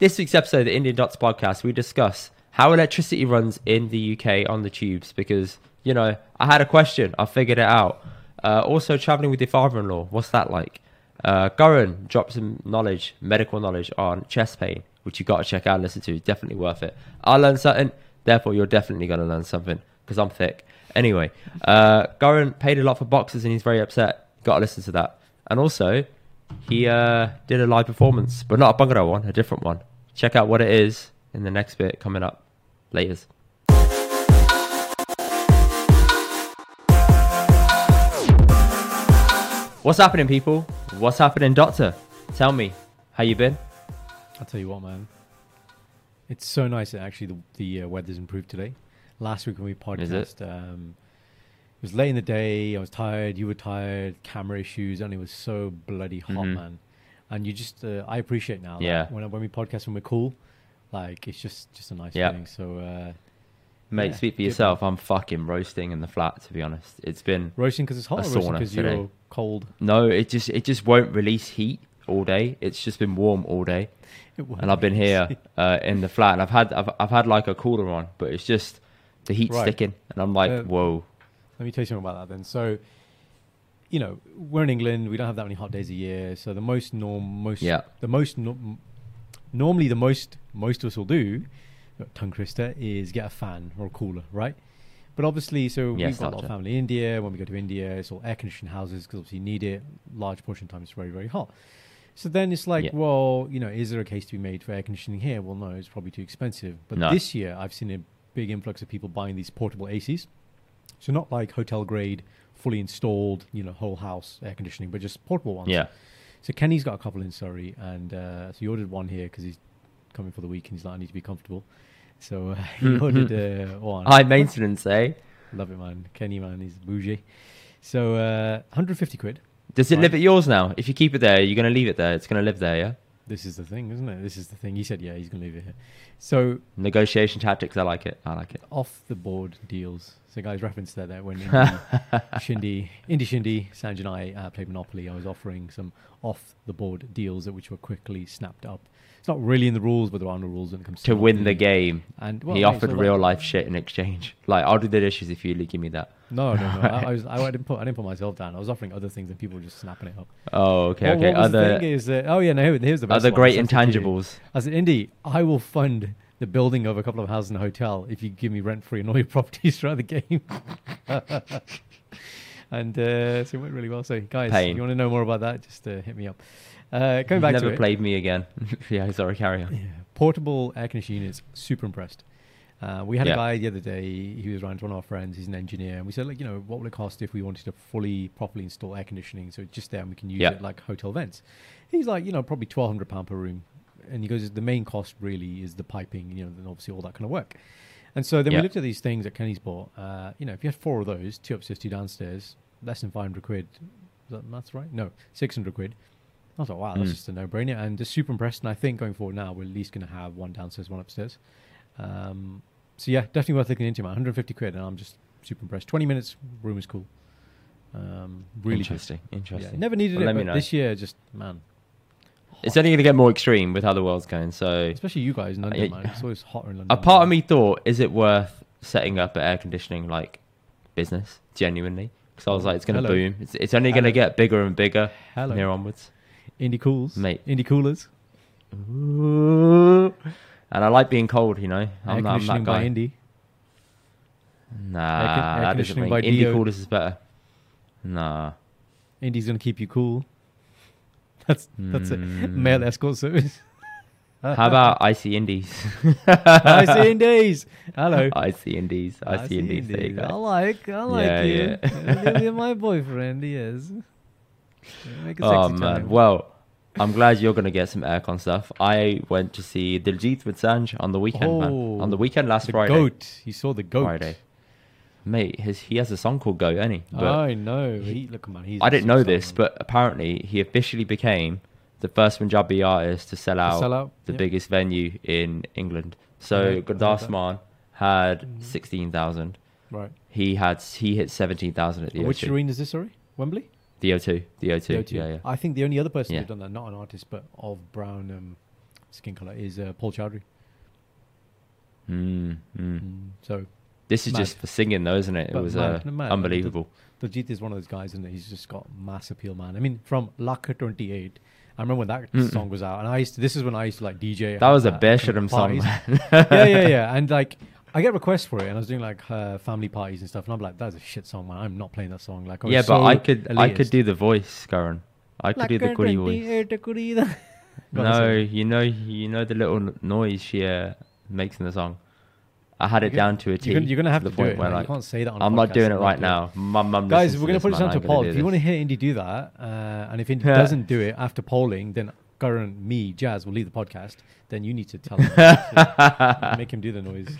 This week's episode of the Indian Dots podcast, we discuss how electricity runs in the UK on the tubes because, you know, I had a question, I figured it out. Uh, also, traveling with your father in law, what's that like? Uh, Goran dropped some knowledge, medical knowledge on chest pain, which you got to check out and listen to. Definitely worth it. I learned something, therefore, you're definitely going to learn something because I'm thick. Anyway, uh, Goran paid a lot for boxes and he's very upset. Got to listen to that. And also, he uh, did a live performance, but not a bungalow one, a different one. Check out what it is in the next bit coming up. Laters. What's happening, people? What's happening, Doctor? Tell me, how you been? I'll tell you what, man. It's so nice that actually the, the uh, weather's improved today. Last week when we Is it? podcast, um, it was late in the day. I was tired. You were tired. Camera issues, and it was so bloody hot, Mhm. man. And you just, uh, I appreciate now. that Yeah. when when we podcast when we're cool, like it's just just a nice Yeah. feeling. So uh, Mate, Yeah, speak for yourself. I'm fucking roasting in the flat, to be honest. It's been roasting because it's hot, A sauna because you're cold. no, it just it just won't release heat all day. It's just been warm all day, and I've been here uh, in the flat, and I've had I've, I've had like a cooler on, but it's just the heat's Right. sticking, and I'm like, Uh, whoa, Let me tell you something about that then. So, you know, we're in England. We don't have that many hot days a year. So the most norm, most Yeah. the most no- normally the most most of us will do, uh, tongue twister, is get a fan or a cooler, right? But obviously, so we've got a lot of family in India. When we go to India, it's all air conditioned houses because obviously you need it. Large portion of time, it's very very hot. So then it's like, Yeah. well, you know, is there a case to be made for air conditioning here? Well, no, it's probably too expensive. But No. this year, I've seen a big influx of people buying these portable ACs. So not like hotel grade, fully installed, you know, whole house air conditioning, but just portable ones. yeah, So Kenny's got a couple in Surrey, and uh, so he ordered one here because he's coming for the week and he's like, I need to be comfortable. So uh, he ordered uh, one. high maintenance, eh? Love it, man. Kenny, man, he's bougie. So uh, 150 quid. Does it Right. live at yours now? If you keep it there, you're gonna leave it there. It's gonna live there, yeah. This is the thing, isn't it? This is the thing. He said, yeah, he's going to leave it here. So Negotiation tactics, I like it. I like it. off the board deals. So guys referenced that there when Indy, Shindy, Indy Shindy, Sanj and I uh, played Monopoly. I was offering some off the board deals that which were quickly snapped up. It's not really in the rules, but there are no rules when it comes to To win the game, And well, he mate, offered so real like- life shit in exchange. Like, I'll do the dishes if you give me that. No, no, no. I, I was. I, didn't put. I didn't put myself down. I was offering other things, and people were just snapping it up. Oh, okay, What- okay. What was the Other thing is that, oh yeah, no. here- Here's the best other great I sent it to you. intangibles. I said, Indy, I will fund the building of a couple of houses and a hotel if you give me rent free and all your properties throughout the game. and uh, so it went really well. So, guys, Pain. if you want to know more about that, just uh, hit me up. Uh, coming You've back never to played me again. yeah, sorry, carry on. yeah, portable air conditioning units, super impressed. Uh, we had Yeah. a guy the other day. He was around to one of our friends. He's an engineer, and we said, like, you know, what would it cost if we wanted to fully, properly install air conditioning so it's just there and we can use Yeah. it like hotel vents? He's like, you know, probably twelve hundred pound per room, and he goes, the main cost really is the piping, you know, and obviously all that kind of work. And so then Yeah. we looked at these things that Kenny's bought. Uh, you know, if you had four of those, two upstairs, two downstairs, less than five hundred quid. Is that that's right? No, six hundred quid. I was like, wow, that's Mm. just a no-brainer, and just super impressed. And I think going forward now, we're at least going to have one downstairs, one upstairs. Um, so yeah, definitely worth looking into. Man, 150 quid, and I'm just super impressed. 20 minutes, room is cool. Um, really good. interesting. Yeah, Interesting. never needed Well, it, let me but know. this year, just man, It's only going to get more extreme with how the world's going. So, especially you guys in London, Yeah. man. It's always hotter in London. a part of me thought, is it worth setting up an air conditioning like business genuinely? Because I was like, it's going to boom. It's, it's only going to get bigger and bigger Hello, from here onwards. Indie cools, Mate. indie coolers, Ooh. And I like being cold, you know. I'm, that- I'm that by guy. indie. Nah, Air con- air that doesn't by Indie Dio. coolers is better. Nah. Indie's gonna keep you cool. That's that's it. Mm. Male escort service. How about icy indies? icy indies. Hello. icy indies. Icy indies. There you I like, I like Yeah, you. yeah. You're my boyfriend, he is. Make a Oh sexy man. time. Well, I'm glad you're gonna get some aircon stuff. I went to see Diljit with Sanj on the weekend, man. Oh, On the weekend last the Friday. goat. You saw the goat. Friday. Mate, his, he has a song called Goat, any? I know. He, look, man. He's I didn't know this, man. but apparently he officially became the first Punjabi artist to sell out, sell out, the yeah. biggest venue in England. So I heard- I heard Gurdas that. Maan had Mhm. sixteen thousand. right. He had he hit seventeen thousand at the Which O2. arena is this? Sorry, Wembley. The O2, the O2, The O2. yeah, yeah. I think the only other person Yeah. who've done that, not an artist, but of brown, um, skin color is uh, Paul Chowdhry. Mm, mm. Mm. So This is Mad. just for singing, though, isn't it? It But was mad, uh, mad. unbelievable. Daljit is one of those guys, and he's just got mass appeal, man. I mean, from Laka 28, I remember when that Mm-mm. song was out, and I used to, this is when I used to like DJ. That was a Bear song, yeah, yeah, yeah. And like, I get requests for it, and I was doing like uh, family parties and stuff, and I'm like, that's a shit song, man. I'm not playing that song. Like, I was yeah, but so I could I could do the voice, Karan. I could do the goody voice. Go No, you know, you know the little noise she uh, makes in the song. I had it You're down to a T. You're gonna, you're gonna have the to do point it. where man. like, you can't say that on. a I'm not podcast doing it right now. My mum. Guys, we're gonna put this man, onto I'm gonna poll. If you want to hear Indy do that, uh, and if Indy doesn't do it after polling, then Karan, me, Jazz will leave the podcast. Then you need to tell him, to make him do the noise.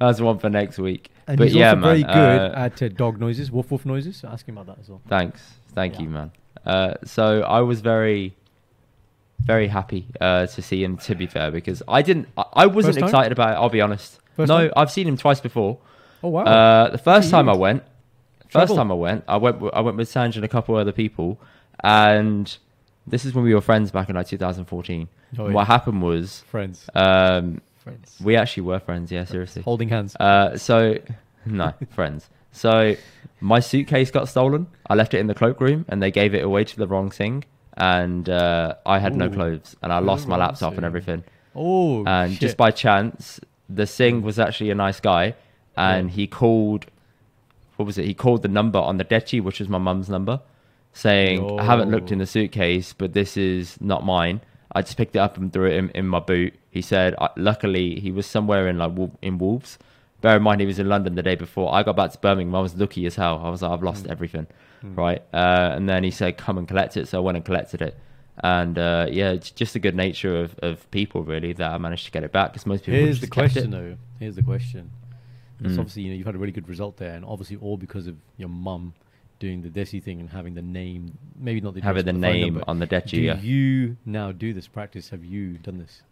That's one for next week. And but he's yeah, also very man. good uh, at uh, dog noises, woof woof noises. So ask him about that as well. Thanks, thank Yeah. you, man. Uh, so I was very, very happy uh, to see him. To be fair, because I didn't, I, I wasn't excited about it. I'll be honest. First no, time? I've seen him twice before. Oh wow! Uh, the first time. I went, first time I went, I went, I went with Sanj and a couple other people, and this is when we were friends back in like 2014. Oh, yeah. What happened was, friends, um, friends, we actually were friends. Yeah, seriously. holding hands. Uh, so no friends. So my suitcase got stolen. I left it in the cloakroom, and they gave it away to the wrong thing. And uh, I had no clothes, and I lost my laptop and everything. oh, And shit. just by chance, the Singh was actually a nice guy, and Yeah. he called. What was it? He called the number on the Dechi, which was my mum's number, saying, "I haven't looked in the suitcase, but this is not mine." I just picked it up and threw it in, in my boot. He said, "Luckily, he was somewhere in like in Wolves. Bear in mind, he was in London the day before. I got back to Birmingham. I was lucky as hell. I was like, I've lost Mm. everything, Mm. right? Uh, and then he said, "Come and collect it." So I went and collected it. And uh, yeah, it's just the good nature of, of people really that I managed to get it back because most people Here's the question, though. Here's the question. It's Mm. obviously you know you've had a really good result there, and obviously all because of your mum doing the Desi thing and having the name, maybe not the having address, the name number. on the Do Dechi. Yeah. you now do this practice? Have you done this?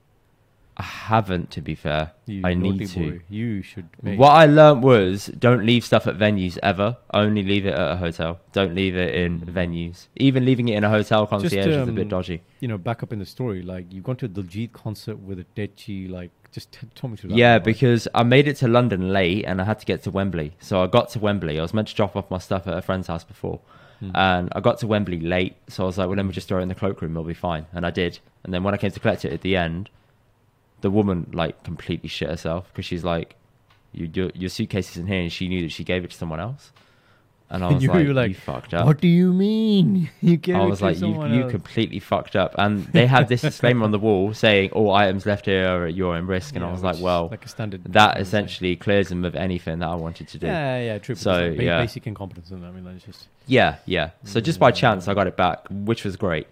I haven't, to be fair. You I need to. boy. You should. Make, What I learnt was don't leave stuff at venues ever. Only leave it at a hotel. Don't leave it in venues. Even leaving it in a hotel concierge is a bit um, dodgy. you know, back up in the story, like you've gone to a Diljit concert with a Dechi, like just t- tell me through that. Yeah, one, because I made it to London late and I had to get to Wembley. So I got to Wembley. I was meant to drop off my stuff at a friend's house before. Hmm. And I got to Wembley late. So I was like, well, let me just throw it in the cloakroom. It'll be fine. And I did. And then when I came to collect it at the end, the woman like completely shit herself because she's like, you, your, your suitcase isn't here. And she knew that she gave it to someone else. And I was you like, were like, you fucked up. What do you mean? You gave I was like, you, you completely fucked up. And they have this disclaimer on the wall saying all items left here are at your own risk. And I was like, well, like a standard. that thing essentially clears them of anything that I wanted to do. Yeah, Yeah, yeah, true. So, like yeah. basic incompetence. I mean, it's just yeah. Yeah. So just by chance, I got it back, which was great.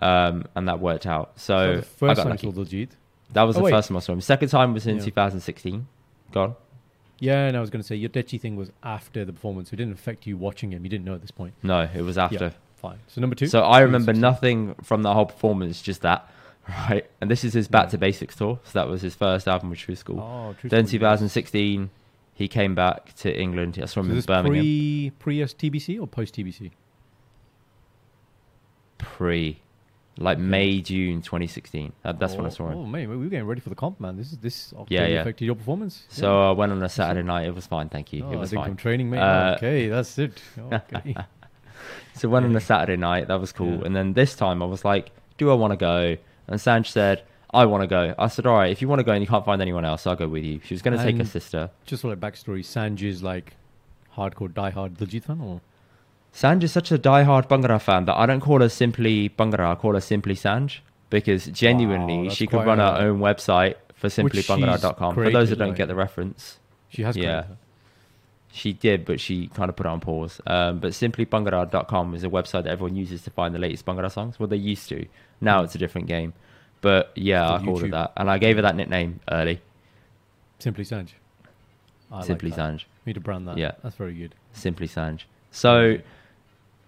Um, and that worked out. So, So the I first got time lucky. You saw Diljit. That was Oh, the wait. first time I saw him. Second time was in Yeah. 2016. Gone. Yeah, and I was going to say your Dechi thing was after the performance. It didn't affect you watching him. You didn't know at this point. No, it was after. Yeah, fine. So number two. So I remember nothing from the whole performance, just that. Right. And this is his Back to mm. Basics tour. So that was his first album with Tru-Skool. Oh, true. then story, 2016, he came back to England. Yes. him So in Birmingham. pre pre TBC or post TBC? Pre. Like May, June 2016. That, that's when I saw him. Oh, man, we were getting ready for the comp, man. This is this Yeah, yeah. affected your performance. So I went on a Saturday night. It was fine, thank you. Oh, it I was think fine. I'm training, mate. Uh, okay, that's it. Okay. So went on a Saturday night. That was cool. Yeah. And then this time I was like, "Do I want to go?" And Sanj said, "I want to go." I said, "All right, if you want to go and you can't find anyone else, I'll go with you." She was going to take her sister. Just for like backstory, Sanj is like hardcore, diehard Diljit fan, or Sanj is such a diehard Bhangra fan that I don't call her simply Bhangra. I call her simply Sanj because genuinely that's she could run her own website for simplybhangra.com. For those that don't like- get the reference, she has. Yeah. created. She did, but she kind of put it on pause. Um, but simplybhangra.com is a website that everyone uses to find the latest Bhangra songs. Well, they used to. Now it's a different game. But yeah, I called her that. And I gave her that nickname early. Simply Sanj. I Simply like. Sanj. Need to brand that. Yeah. that's very good. Simply Sanj. So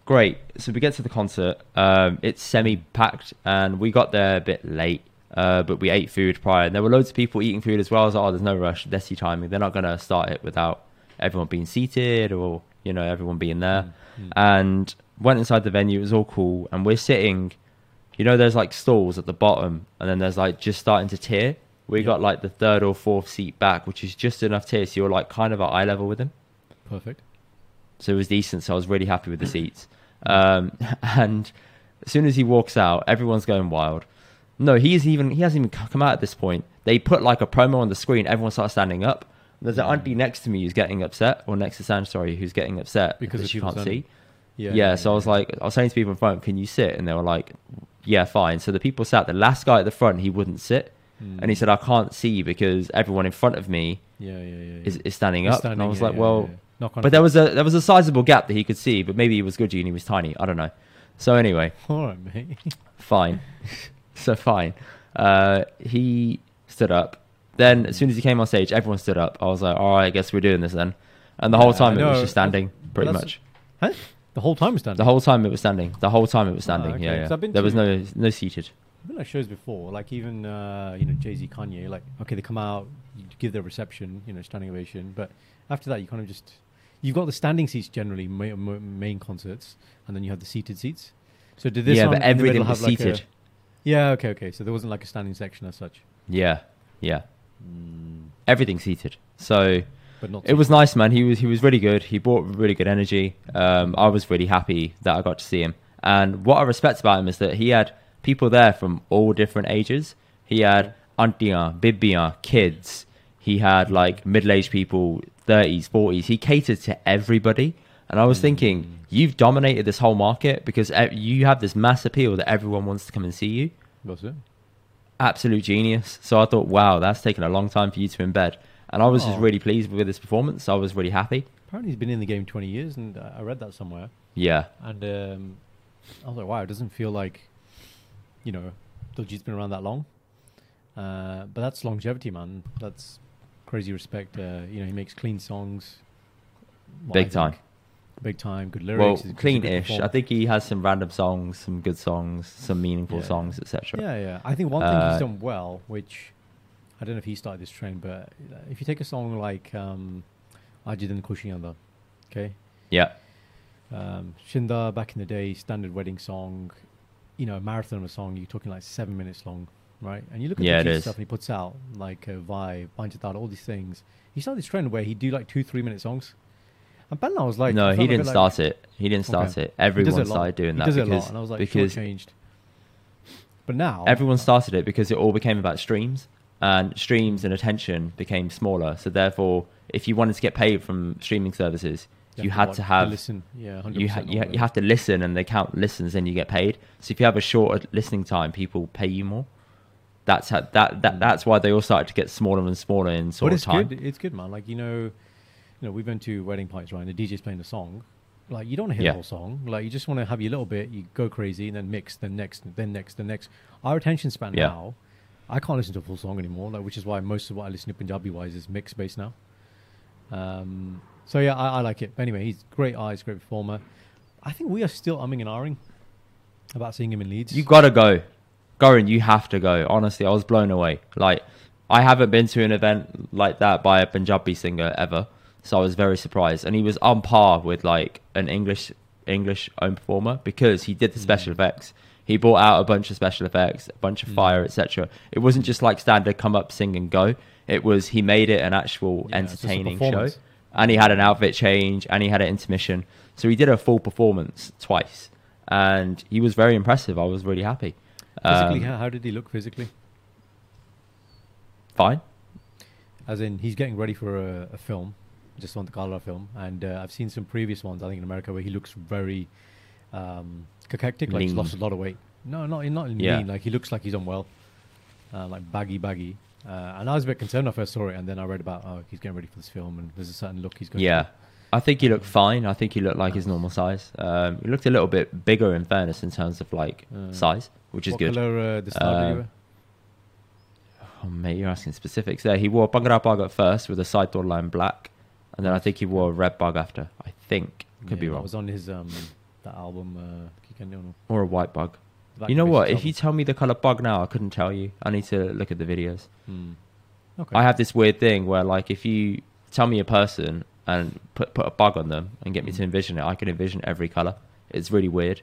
great. So we get to the concert. Um, it's semi packed and we got there a bit late. Uh, but we ate food prior. And there were loads of people eating food as well. I was like, oh, there's no rush. Desi timing. They're not going to start it without everyone being seated or, you know, everyone being there. Mm, mm. and went inside the venue. It was all cool, and we're sitting, you know, there's like stalls at the bottom, and then there's like just starting to tier. We Yeah. got like the third or fourth seat back, which is just enough tier, so you're like kind of at eye level with him. Perfect. So it was decent. So I was really happy with the seats. Um, and as soon as he walks out, everyone's going wild. No, he's even he hasn't even come out at this point. They put like a promo on the screen. Everyone starts standing up. There's an auntie next to me who's getting upset, or next to Sam, sorry, who's getting upset Because she can't see. Yeah. Yeah, so I was like, I was saying to people in front, "Can you sit?" And they were like, "Yeah, fine." So the people sat. The last guy at the front, he wouldn't sit, Mm. and he said, "I can't see because everyone in front of me Yeah, yeah, yeah. yeah. is, is standing He's up." and I was yeah, like, yeah, "Well." yeah. Knock on But there was a there was a sizable gap that he could see, but maybe he was good and he was tiny. I don't know. So anyway, All right, mate. fine. so fine. Uh, he stood up. Then as soon as he came on stage, everyone stood up. I was like, all right, I guess we're doing this then. And the whole time it was just standing, pretty that's- much. Huh? The whole time was standing. The whole time it was standing. The whole time it was standing. Ah, okay. Yeah, 'Cause yeah. I've been There was to- no no seated. I've been at shows before, like even uh, you know Jay Z, Kanye. Like okay, they come out, you give their reception, you know, standing ovation. But after that, you kind of just you've got the standing seats generally ma- ma- main concerts, and then you have the seated seats. So did this? yeah, but everything was like a- seated. yeah, okay, okay. So there wasn't like a standing section as such, Yeah, yeah. mm, Everything seated. So but not. it was nice, man. He was he was really good. He brought really good energy. Um, I was really happy that I got to see him. And what I respect about him is that he had people there from all different ages. He had auntiens, bibiens, kids. He had like middle-aged people, thirties, forties. He catered to everybody. And I was thinking, you've dominated this whole market because you have this mass appeal that everyone wants to come and see you. Was it? Absolute genius. So I thought, wow, that's taken a long time for you to embed. And I was just Oh. really pleased with his performance. I was really happy. Apparently, he's been in the game 20 years, and I read that somewhere. Yeah. And um, I was like, wow, it doesn't feel like, you know, Dodgy's been around that long. Uh, but that's longevity, man. That's crazy respect. Uh, you know, he makes clean songs. Well, Big time. Big time. Good lyrics. he's a- he's a good clean-ish. I think he has some random songs, some good songs, some meaningful Yeah. songs, etc. Yeah, yeah. I think one thing Uh, he's done well, which I don't know if he started this trend, but uh, if you take a song like um, Ajidan Kushiyanda, okay? Yeah. Um, Shinda back in the day, standard wedding song, you know, a marathon of a song, you're talking like seven minutes long, right? And you look at Yeah, the stuff and he puts out like uh, Vibe, Banjatad, all these things. He started this trend where he'd do like two, three minute songs. And Banna was like, no, he a didn't like- start it. He didn't start Okay. it. Everyone it started doing he that a because lot, and I was like, because changed. But now, everyone started it because it all became about streams, and streams and attention became smaller. So therefore, if you wanted to get paid from streaming services, you, have had to have listen. Yeah, 100% you, ha- you, ha- you have to listen and they count listens and you get paid so if you have a shorter listening time people pay you more that's how, that, that that's why they all started to get smaller and smaller in sort but of it's time good. It's good, man. Like you know, you know, we've been to wedding parties, right? And the DJ's playing the song. Like you don't want to hear Yeah. the whole song. Like you just want to have your little bit. You go crazy, and then mix, then next, then next, then next. Our attention span Yeah. now, I can't listen to a full song anymore. Like which is why most of what I listen to Punjabi wise is mix based now. Um. So yeah, I, I like it. But anyway, he's great eyes, great performer. I think we are still umming and ahhing about seeing him in Leeds. you gotta go Goran, you have to go. Honestly i was blown away. Like i haven't been to an event like that by a punjabi singer ever so i was very surprised. And he was on par with like an english english owned performer because he did the special Mm. effects. He brought out a bunch of special effects a bunch of Mm. fire etc it wasn't just like standard come up sing and go. It was he made it an actual Yeah, it's just a entertaining show. and he had an outfit change and he had an intermission. So he did a full performance twice. And he was very impressive. I was really happy physically, Um, how, how did he look physically? fine As in, he's getting ready for a, a film, just on the Khalra film, and uh, I've seen some previous ones. I think in America where he looks very um, cachectic, like he's lost a lot of weight. No, not not lean. Yeah. Like he looks like he's unwell, uh, like baggy, baggy. Uh, and I was a bit concerned when I first saw it, and then I read about oh he's getting ready for this film, and there's a certain look he's going. yeah i think he looked fine i think he looked like his normal size um, he looked a little bit bigger in fairness in terms of like Uh, size which is what good color uh, the star did he Um, wear? oh mate you're asking specifics there he wore bangara bug at first with a side door line black and then i think he wore a red bug after i think could Yeah, be wrong was on his um that album. Uh, or a white bug That you know what if you tell me the color bug now i couldn't tell you i need to look at the videos Hmm. Okay. I have this weird thing where, like, if you tell me a person and put put a bug on them and get me to Mm. envision it, I can envision every color. It's really weird.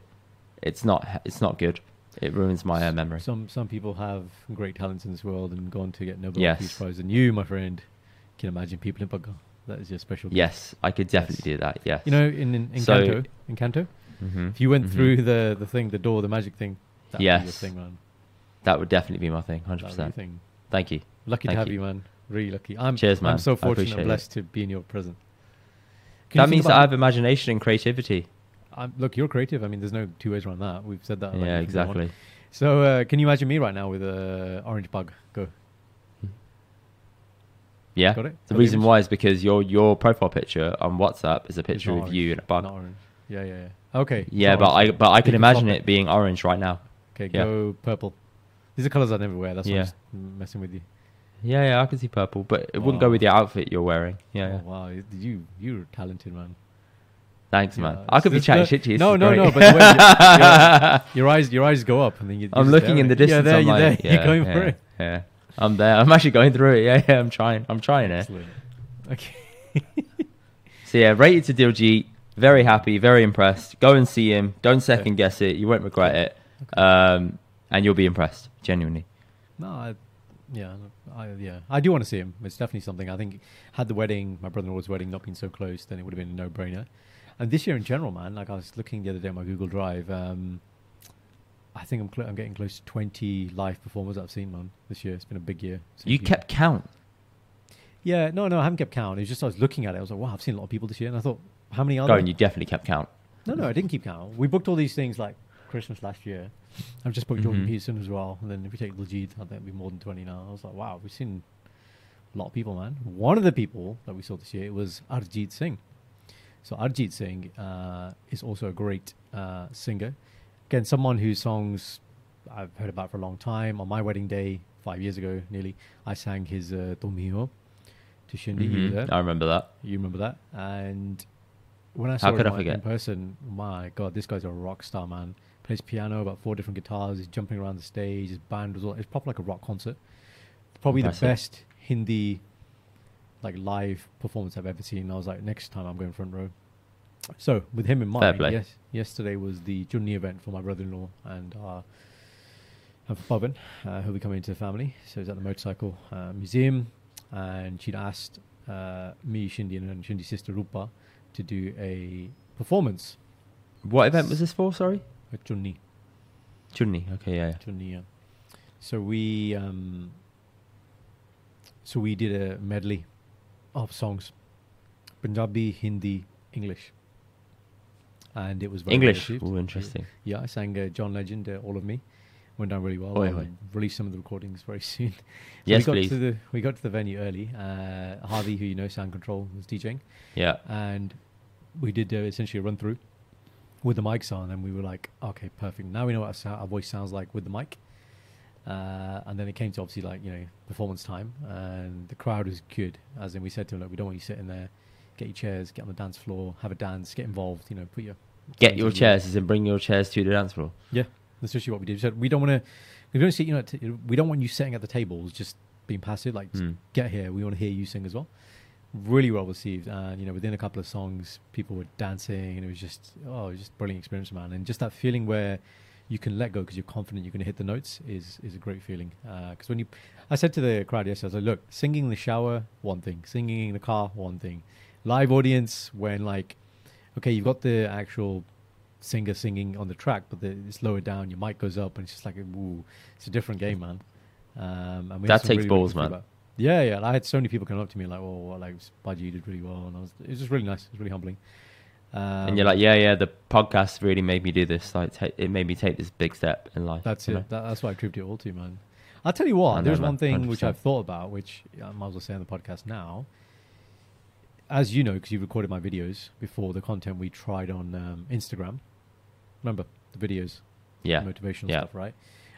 It's not. It's not good. It ruins my uh, memory. Some some people have great talents in this world and gone to get Nobel Yes. Peace Prize, and you, my friend, can imagine people in Paga. That is your special. gift. Yes, I could definitely do that. Yes. You know, in in, in So- Kanto, in Kanto, Mhm, if you went mhm. through the the thing, the door, the magic thing, that would be your Yes. thing, man. that would definitely be my thing. Hundred That would be your percent. thing. Thank you. Lucky Thank to have you. you. man. Really lucky. I'm Cheers, man. I'm so fortunate and it. blessed to be in your present. Can that means that I have imagination and creativity. I'm, look, you're creative. I mean, there's no two ways around that. We've said that. yeah, from day one. exactly. So, uh, can you imagine me right now with a orange bug? Go. Yeah. Got it? The Got reason image? why is because your your profile picture on WhatsApp is a picture of you in a bug. Orange. Yeah, yeah, yeah. Okay. Yeah, but I but I can can imagine swap it being orange right now. Okay, yeah. go purple. These are colors I never wear. That's why Yeah. I'm just messing with you. Yeah, yeah, I can see purple, but it wouldn't go with the outfit you're wearing. Yeah, Oh, yeah. wow. You you're talented, man. Thanks, man. Yeah, I could be chatting it's shit to you. No, no, great. no. But the your eyes, your eyes go up, and then you. I'm looking in the distance. Yeah, there, you're like, there. yeah, you're going yeah, it. Yeah, I'm there. I'm actually going through it. Yeah, yeah. I'm trying. I'm trying it. Okay. So yeah, rated to Diljit. Very happy. Very impressed. Go and see him. Don't second guess it. You won't regret it. Um, and you'll be impressed. Genuinely. No, I, yeah, I, yeah, I do want to see him. It's definitely something. I think had the wedding, my brother-in-law's wedding, not been so close, then it would have been a no-brainer. And this year in general, man, like I was looking the other day on my Google Drive, um, I think I'm cl- I'm getting close to 20 live performers I've seen, man. This year, it's been a big year. You people. kept count. Yeah, no, no, I haven't kept count. It's just I was looking at it. I was like, wow, I've seen a lot of people this year, and I thought, how many are Go there? and you definitely kept count. No, no, I didn't keep count. We booked all these things like Christmas last year. I've just booked Jordan Mhm. Peterson as well. And then if we take Legit, I think it'll be more than 20 now. I was like, wow, we've seen a lot of people, man. One of the people that we saw this year was Arijit Singh. So Arijit Singh uh, is also a great uh, singer. Again, someone whose songs I've heard about for a long time. On my wedding day, five years ago nearly, I sang his uh, Ho to Shindy. Mhm. I remember that. You remember that? And when I How saw could him in person, my god, this guy's a rock star, man. Plays piano, about four different guitars. He's jumping around the stage. His band was all. It's proper like a rock concert. Probably Impressive. the best Hindi like live performance I've ever seen. I was like, next time I'm going front row. So with him in mind, yes, yesterday was the Junni event for my brother-in-law and our and for Pavan, uh, who'll be coming into the family. So he's at the motorcycle uh, museum, and she'd asked uh, me, Shindy, and Shindy's sister Rupa to do a performance What event was this for? Sorry. at Junni. Chunni. Okay, yeah. yeah. Junni, yeah. So we um, so we did a medley of songs, Punjabi, Hindi, English, and it was very English. received. Oh, interesting. Yeah, I sang uh, John Legend, uh, All of Me. Went down really well. Oi, I'll release some of the recordings very soon. So Yes, we got please. To the, we got to the venue early. Uh, Harvey, who you know, Sound Control, was DJing, Yeah. and we did uh, essentially a run through with the mics on, and we were like, okay, perfect. Now we know what our, our voice sounds like with the mic. Uh, and then it came to obviously like you know performance time, and the crowd was good. As in, we said to them, look, we don't want you sitting there. Get your chairs, get on the dance floor, have a dance, get involved. You know, put your Get your in chairs and bring your chairs to the dance floor. yeah, that's actually what we did. We said we don't want to. We don't see you know. T- we don't want you sitting at the tables just being passive. Like Hmm. get here. We want to hear you sing as well. Really well received, and you know, within a couple of songs, people were dancing, and it was just oh, it was just a brilliant experience, man. And just that feeling where you can let go because you're confident you're going to hit the notes is is a great feeling. Because when you, I said to the crowd yesterday, I was like, look, singing in the shower, one thing. Singing in the car, one thing. Live audience, when like, okay, you've got the actual singer singing on the track, but the, it's lower down. Your mic goes up, and it's just like, ooh, it's a different game, man. Um, and we That takes really, balls, man. feedback. Yeah, yeah. I had so many people come up to me like, "Oh, like Budgie, you did really well," and I was, it was just really nice. It was really humbling. Um, and you're like, yeah, yeah. The podcast really made me do this. Like, it made me take this big step in life. That's it. That, that's what I attribute it all to, man. I'll tell you what. Know, there's man. one thing which 100%. I've thought about, which I might as well say on the podcast now. As you know, because you recorded my videos before the content we tried on um, Instagram. Remember the videos, Yeah. motivational Yeah. stuff, right?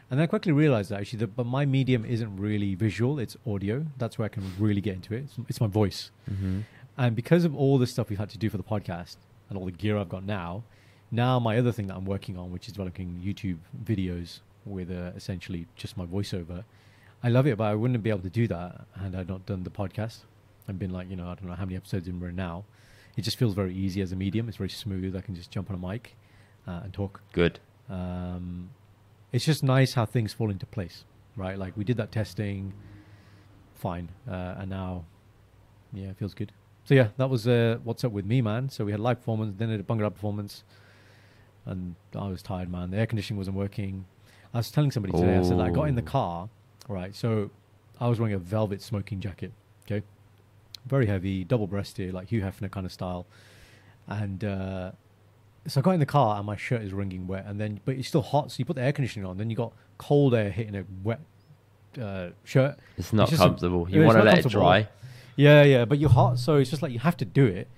And then I quickly realized that actually, the, but my medium isn't really visual; it's audio. That's where I can really get into it. It's, it's my voice. hmm And because of all the stuff we've had to do for the podcast and all the gear I've got now, now my other thing that I'm working on, which is developing YouTube videos with uh, essentially just my voiceover, I love it, but I wouldn't be able to do that had I not done the podcast. I've been like, you know, I don't know how many episodes in we're in now. It just feels very easy as a medium. It's very smooth. I can just jump on a mic uh, and talk. Good. Um, it's just nice how things fall into place, right? Like we did that testing, fine, uh, and now, yeah, it feels good. So yeah, that was uh, what's up with me, man. So we had live performance, then a up performance, and I was tired, man. The air conditioning wasn't working. I was telling somebody today. I said I got in the car, right? So I was wearing a velvet smoking jacket, okay, very heavy, double breasted, like Hugh Hefner kind of style, and. uh so I got in the car and my shirt is wringing wet, and then but it's still hot. So you put the air conditioning on, then you got cold air hitting a wet uh, shirt. It's not a- comfortable. yeah, you want to let it dry. Yeah, yeah, but you're hot, so it's just like you have to do it.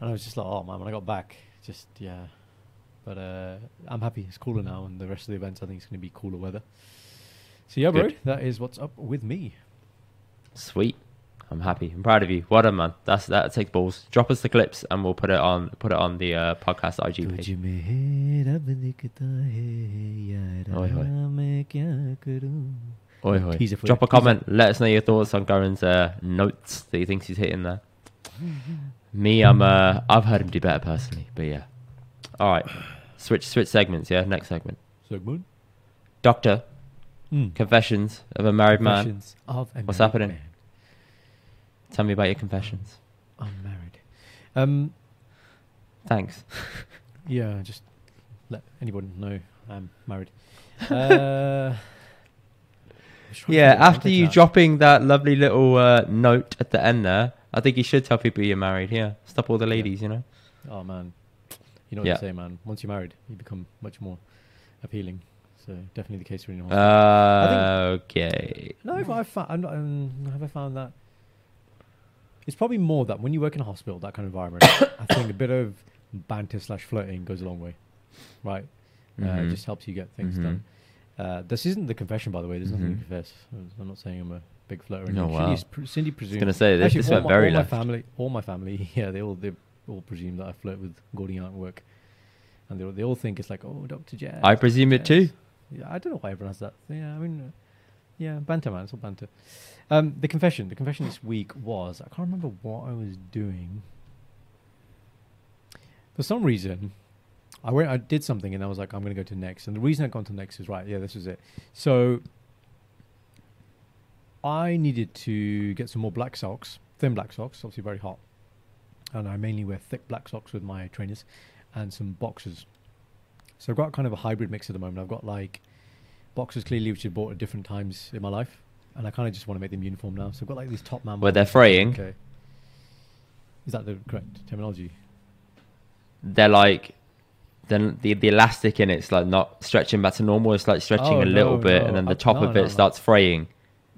And I was just like, oh man, when I got back, just yeah. But uh, I'm happy. It's cooler now, and the rest of the events I think it's going to be cooler weather. So yeah, bro, Good. that is what's up with me. Sweet. I'm happy. I'm proud of you. Well a man. That's that takes balls. Drop us the clips and we'll put it on put it on the uh, podcast IG page. Oi. Oi, oi. Teaser for Drop you. a comment. Let us know your thoughts on Goran's uh, notes that he thinks he's hitting there. Me, I'm uh, I've heard him do better personally, but yeah. All right. Switch switch segments. Yeah. Next segment. Segment. Doctor Mm. confessions of a married man. Of a What's married happening? man. Tell me about your confessions. I'm married. Um, Thanks. yeah, just let anyone know I'm married. Uh, just trying to Yeah, after you dropping that lovely little uh, note at the end there, I think you should tell people you're married. Yeah, stop all the Yeah. ladies, you know. Oh man, you know what Yeah. they say, man. Once you're married, you become much more appealing. So definitely the case for in Uh, okay. no, but I've found, I'm not, um, have I found that? It's probably more that when you work in a hospital, that kind of environment, I think a bit of banter slash flirting goes a long way, right? Uh, it Mhm. just helps you get things Mhm. done. Uh, this isn't the confession, by the way. There's nothing to Mhm. confess. I'm not saying I'm a big flirter. or Oh, anything. wow. Cindy's pr- Cindy was gonna say this. This all went my, very all left. my family, all my family, yeah, they all they all presume that I flirt with Gordy at work, and they all- they all think it's like, oh, Doctor Jazz. I presume it too. Yeah, I don't know why everyone has that. Yeah, I mean, uh, yeah, banter, man. It's all banter. Um, the confession. The confession this week was I can't remember what I was doing. For some reason, I went. I did something, and I was like, I'm going to go to next. And the reason I've gone to next is right. Yeah, this is it. So I needed to get some more black socks, thin black socks, obviously very hot, and I mainly wear thick black socks with my trainers, and some boxers. So I've got kind of a hybrid mix at the moment. I've got like boxers clearly which I bought at different times in my life, and I kind of just want to make them uniform now. So I've got like these Topman. Where they're fraying? Okay. Is that the correct terminology? They're like, then the the elastic in it's like not stretching back to normal. It's like stretching Oh, a little bit, no. and then the I- top no, of it no. starts fraying.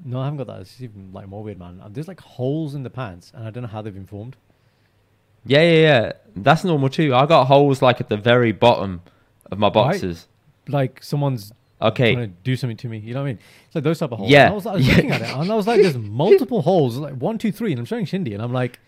No, I haven't got that. It's even like more weird, man. Uh, There's like holes in the pants, and I don't know how they've been formed. Yeah, yeah, yeah. That's normal too. I got holes like at the very bottom of my boxes. Like someone's Okay, trying to do something to me. You know what I mean? It's like those type of holes. Yeah, And I was, I was yeah. looking at it, and I was like, "There's multiple holes, like one, two, three, and I'm showing Shindy, and I'm like,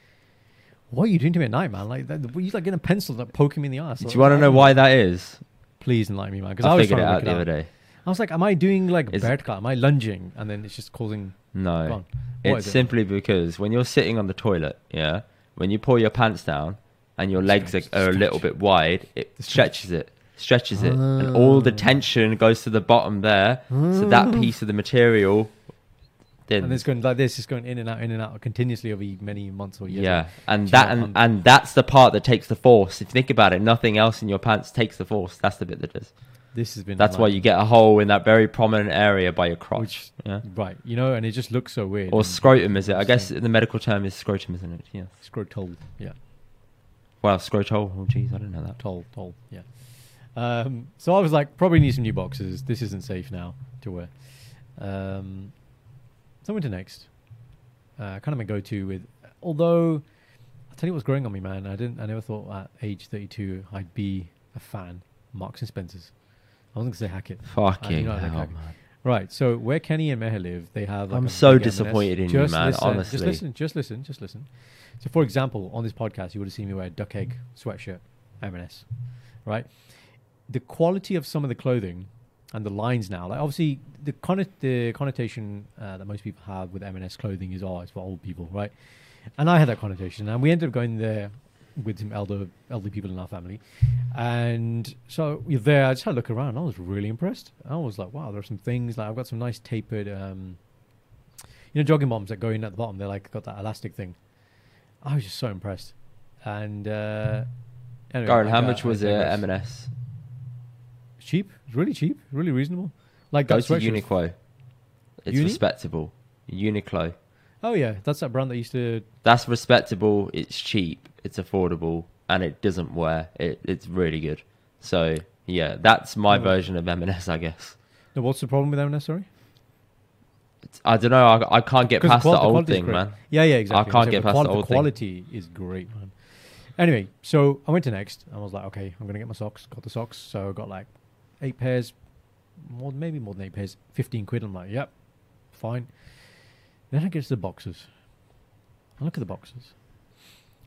"What are you doing to me at night, man? Like, that, you like getting a pencil that poking me in the ass." do you want to know why that is? Please enlighten me, man. Because I, I was figured it out the other day. I was like, "Am I doing like It's- vertical? Am I lunging?" And then it's just causing. No, it's it? simply because when you're sitting on the toilet, yeah, when you pull your pants down and your legs are, are a little bit wide, it stretches it, stretches it, and all the Ah. tension goes to the bottom there. So that piece of the material, then And it's going like this. It's going in and out, in and out continuously over many months or years. yeah, and that and, and that's the part that takes the force. If you think about it, nothing else in your pants takes the force. That's the bit that does. This has been. That's why you get a hole in that very prominent area by your crotch. Which- yeah. Right, you know, and it just looks so weird. Or scrotum, is it? I guess the medical term is scrotum, isn't it? Yeah. Scrotal, yeah. Well, scrotal. Oh, jeez, I didn't know that. Toll, toll, yeah. Um, so I was like, probably need some new boxes. This isn't safe now to wear. Um, so I to next. Uh, kind of my go-to with, although I'll tell you what's growing on me, man. I didn't, I never thought at age 32 I'd be a fan. Marks and Spencers. I wasn't gonna say Hackett. I- Fucking you like, hell, man. Right. So where Kenny and Meher live, they have. Like I'm so M&S. disappointed in you, Just man, listen, honestly. Just listen. Just listen. Just listen. So, for example, on this podcast, you would have seen me wear a duck egg sweatshirt, M&S, right? The quality of some of the clothing and the lines now, like obviously the conno- the connotation uh, that most people have with M&S clothing is, oh, it's for old people, right? And I had that connotation, and we ended up going there with some elder elderly people in our family, and so you're there. I just had a look around. I was really impressed. I was like, wow, there are some things like I've got some nice tapered, um, you know, jogging bombs that go in at the bottom. They're like got that elastic thing. I was just so impressed. And uh, anyway, how much was it M&S? Cheap, It's really cheap, really reasonable. Like Go to Uniqlo. It's Uni? respectable. Uniqlo. Oh yeah, that's that brand that used to. That's respectable. It's cheap. It's affordable, and it doesn't wear. It, it's really good. So yeah, that's my Oh. version of M&S, I guess. No, what's the problem with M&S? Sorry. It's, I don't know. I, I can't get past qual- the old thing, man. Yeah, yeah, exactly. I can't get the past the quali- old thing. quality is great, man. Anyway, so I went to Next. I was like, okay, I'm gonna get my socks. Got the socks, so I got like eight pairs, more maybe more than eight pairs. Fifteen quid. I'm like, yep, fine. Then I get to the boxes. I look at the boxes.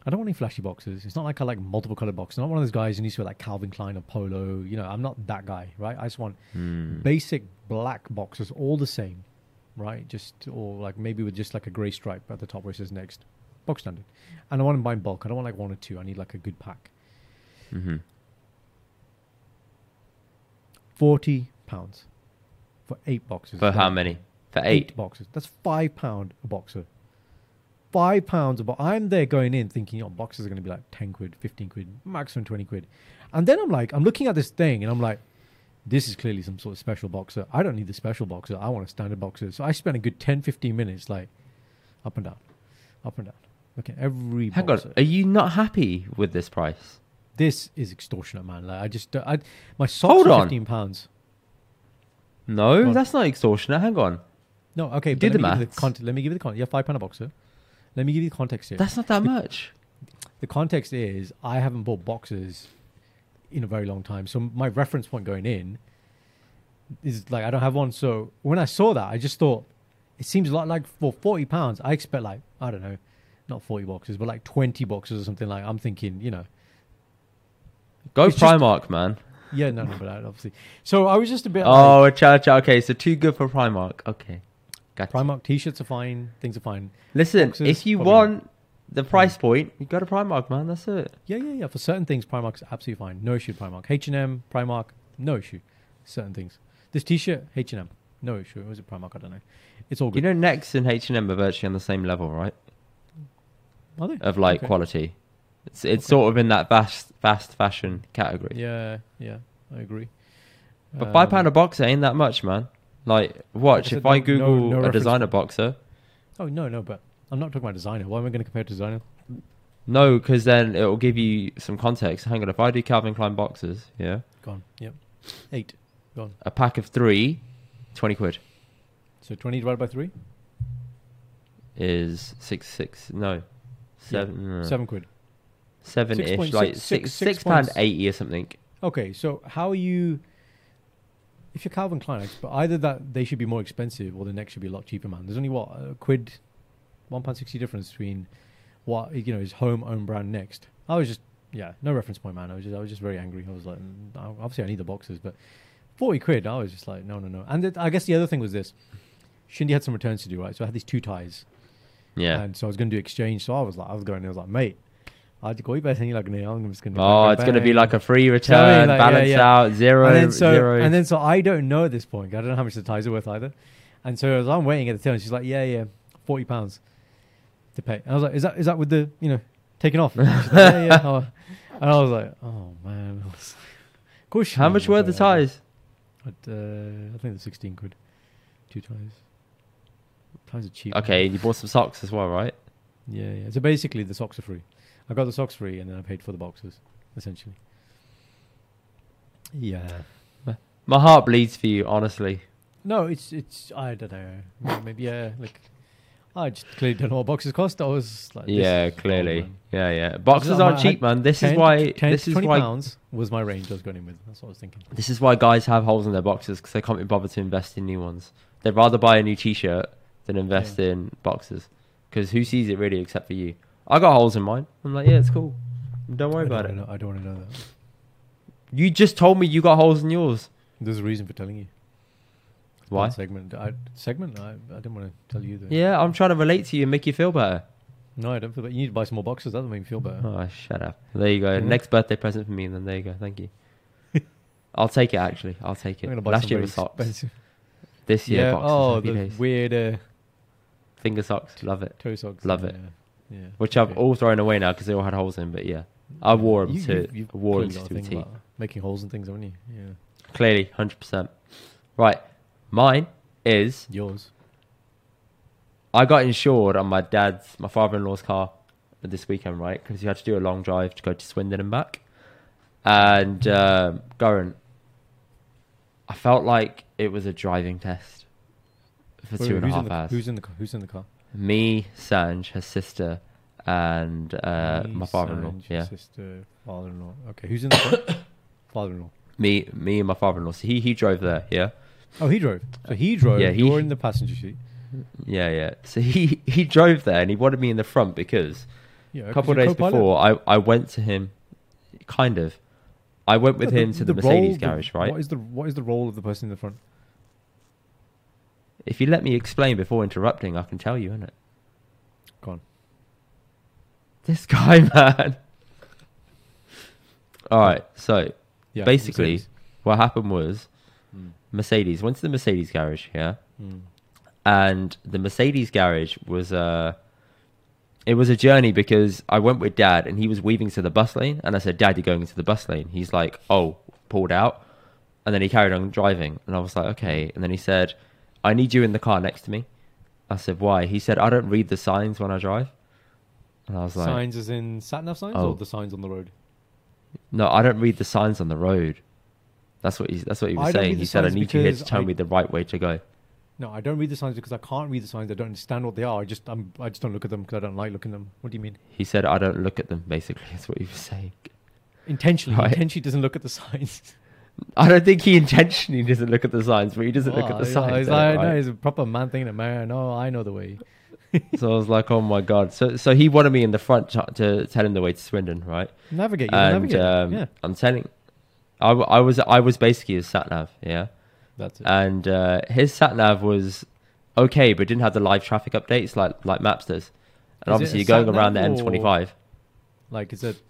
I don't want any flashy boxes. It's not like I like multiple colored boxes. I'm not one of those guys who needs to wear like Calvin Klein or Polo. You know, I'm not that guy, right? I just want Hmm. basic black boxes, all the same, right? Just or like maybe with just like a grey stripe at the top where it says next, box standard. And I want to buy in bulk. I don't want like one or two. I need like a good pack. hmm Forty pounds for eight boxes. For how many? For Eight eight. boxes. That's five pound a boxer. Five pounds a box. I'm there going in thinking, oh, boxes are going to be like ten quid, fifteen quid, maximum twenty quid, and then I'm like, I'm looking at this thing and I'm like, this is clearly some sort of special boxer. I don't need the special boxer. I want a standard boxer. So I spent a good 10, 15 minutes like up and down, up and down. Look at every Hang boxer. on. Are you not happy with this price? This is extortionate, man. Like I just, I, my socks Hold are on. fifteen pounds. No, that's not extortionate. Hang on. No, okay. But the let me give you maths. the context. Let me give you the context. Yeah, five pound a boxer. Let me give you the context here. That's not that much. the context is I haven't bought boxes in a very long time. So my reference point going in is like I don't have one. So when I saw that, I just thought it seems a lot like for forty pounds. I expect like I don't know, not forty boxes, but like twenty boxes or something. Like I'm thinking, you know, Go It's just- Primark, man. yeah, no, no, but obviously. So I was just a bit. Oh, like, cha cha. Okay, so too good for Primark. Okay, gotcha. Primark t-shirts are fine. Things are fine. Listen, boxes, if you want the price point, you go to Primark, man. That's it. Yeah, yeah, yeah. For certain things, Primark's absolutely fine. No issue. Primark, H and M, Primark, no issue. Certain things. This T-shirt, H and M, no issue. Or was it Primark? I don't know. It's all good. You know, Next and H and M are virtually on the same level, right? Are they? Of like Okay. quality. It's it's Okay. sort of in that fast fast fashion category. Yeah, yeah, I agree. But five pound a Um, boxer ain't that much, man. Like, watch if I no- no- Google no a reference designer boxer. Oh no, no, but I'm not talking about designer. Why am I going to compare to designer? No, because then it will give you some context. Hang on, if I do Calvin Klein boxes, yeah, Gone. Yep. Eight. Gone. a pack of three, 20 quid So twenty divided by three, is six six no seven no, seven quid. Seven Six ish point like six- six six- six pound eighty or something. Okay, so how are you? If you're Calvin Klein, but either that they should be more expensive or the next should be a lot cheaper, man. There's only what a quid, one pound sixty difference between what you know is home own brand next. I was just yeah, no reference point, man. I was just I was just very angry. I was like, mm, obviously I need the boxes, but forty quid. I was just like, no, no, no. And th- I guess the other thing was this: Shindy had some returns to do, right? So I had these two ties, Yeah. and so I was going to do exchange. So I was like, I was going, I was like, mate. I'd go better than you like I'm just gonna. Oh, it's gonna be like a free return, like, balance yeah. out, zero, and then so zero. and then so I don't know at this point. I don't know how much the ties are worth either. And so as I'm waiting at the till, and she's like, "Yeah, yeah, forty pounds to pay." And I was like, "Is that is that with the you know taken off?" And like, yeah, yeah. Oh. And I was like, "Oh man." I was- Of course. How much were the what I am. ties? Uh, I think they're sixteen quid. Two ties. Ties are cheap. Okay, you bought some socks as well, right? Yeah, yeah. So basically, the socks are free. I got the socks free, and then I paid for the boxes, essentially. Yeah. My heart bleeds for you, honestly. No, it's it's I don't know. Maybe, yeah, like I just clearly don't know what boxes cost. I was like, yeah, clearly. yeah, yeah. Boxes aren't cheap, man. This 10 is why. 10 This is 20 why. pounds was my range I was going in with. That's what I was thinking. This is why guys have holes in their boxes because they can't be bothered to invest in new ones. They'd rather buy a new T-shirt than invest Yeah. in boxes. Because who sees it really except for you? I got holes in mine. I'm like, yeah, it's cool. Don't worry I don't about it. Know, I don't want to know that. You just told me you got holes in yours. There's a reason for telling you. Why? Segment. I, segment. I, I didn't want to tell you that. Yeah, I'm trying to relate to you and make you feel better. No, I don't feel bad. You need to buy some more boxes. That'll make me feel better. Oh, shut up. There you go. Yeah. Next birthday present for me, and then there you go. Thank you. I'll take it. Actually, I'll take it. Last year was socks. expensive. This year, Yeah. boxes. Oh, the days. weird uh, finger socks. Love it. toe socks. Love it. Yeah. Which I've okay. all thrown away now because they all had holes in. But yeah, I wore them You- to I wore them to a T. Making holes and things, haven't you? Yeah. Clearly, hundred percent. Right, mine is Yours. I got insured on my dad's, my father-in-law's car this weekend, right? Because he had to do a long drive to go to Swindon and back. And um, going, I felt like it was a driving test for Wait, two and a who's in the, hours. Who's in the ca- Who's in the car? Me, Sanj, her sister, and uh, Me, my father-in-law. Sanj, Yeah, Sister, father-in-law. Okay, who's in the car? father-in-law. me, me, and my father-in-law. So he he drove there. Yeah, Oh, he drove. So he drove. Yeah, he- You're in the passenger seat. yeah, yeah. So he he drove there, and he wanted me in the front because Yeah. a couple of days before, I, I went to him, kind of. I went with him to the, Mercedes garage, right? What is the What is the role of the person in the front? If you let me explain before interrupting, I can tell you, innit? Go on. This guy, man. All right, so Yeah. basically, Mercedes. what happened was Mm. Mercedes went to the Mercedes garage, yeah, Mm. and the Mercedes garage was uh it was a journey because I went with dad and he was weaving to the bus lane and I said, Dad, you're going into the bus lane. He's like, Oh, pulled out. And then he carried on driving and I was like, Okay. And then he said, I need you in the car next to me. I said, Why? He said, I don't read the signs when I drive. And I was like, signs as in sat nav signs Oh. or the signs on the road? No, I don't read the signs on the road. That's what he that's what he was I saying. He said, I need you here to tell I- me the right way to go. No, I don't read the signs because I can't read the signs. I don't understand what they are. I just I'm, I just don't look at them because I don't like looking at them. What do you mean? He said, I don't look at them, basically. That's what he was saying. Intentionally, Right. intentionally doesn't look at the signs. I don't think he intentionally doesn't look at the signs, but he doesn't look at Oh, the signs. like- He's like, no, he's a proper man thing. That man, no, I know the way. so I was like, oh my god. So so he wanted me in the front to, to tell him the way to Swindon, right? Navigate, you and navigate. um, yeah, I'm telling, I, I was I was basically his sat nav, yeah. that's it. And uh, his sat nav was okay, but didn't have the live traffic updates like like Maps does. And Is obviously, you're going around the nav or- M25. like, is it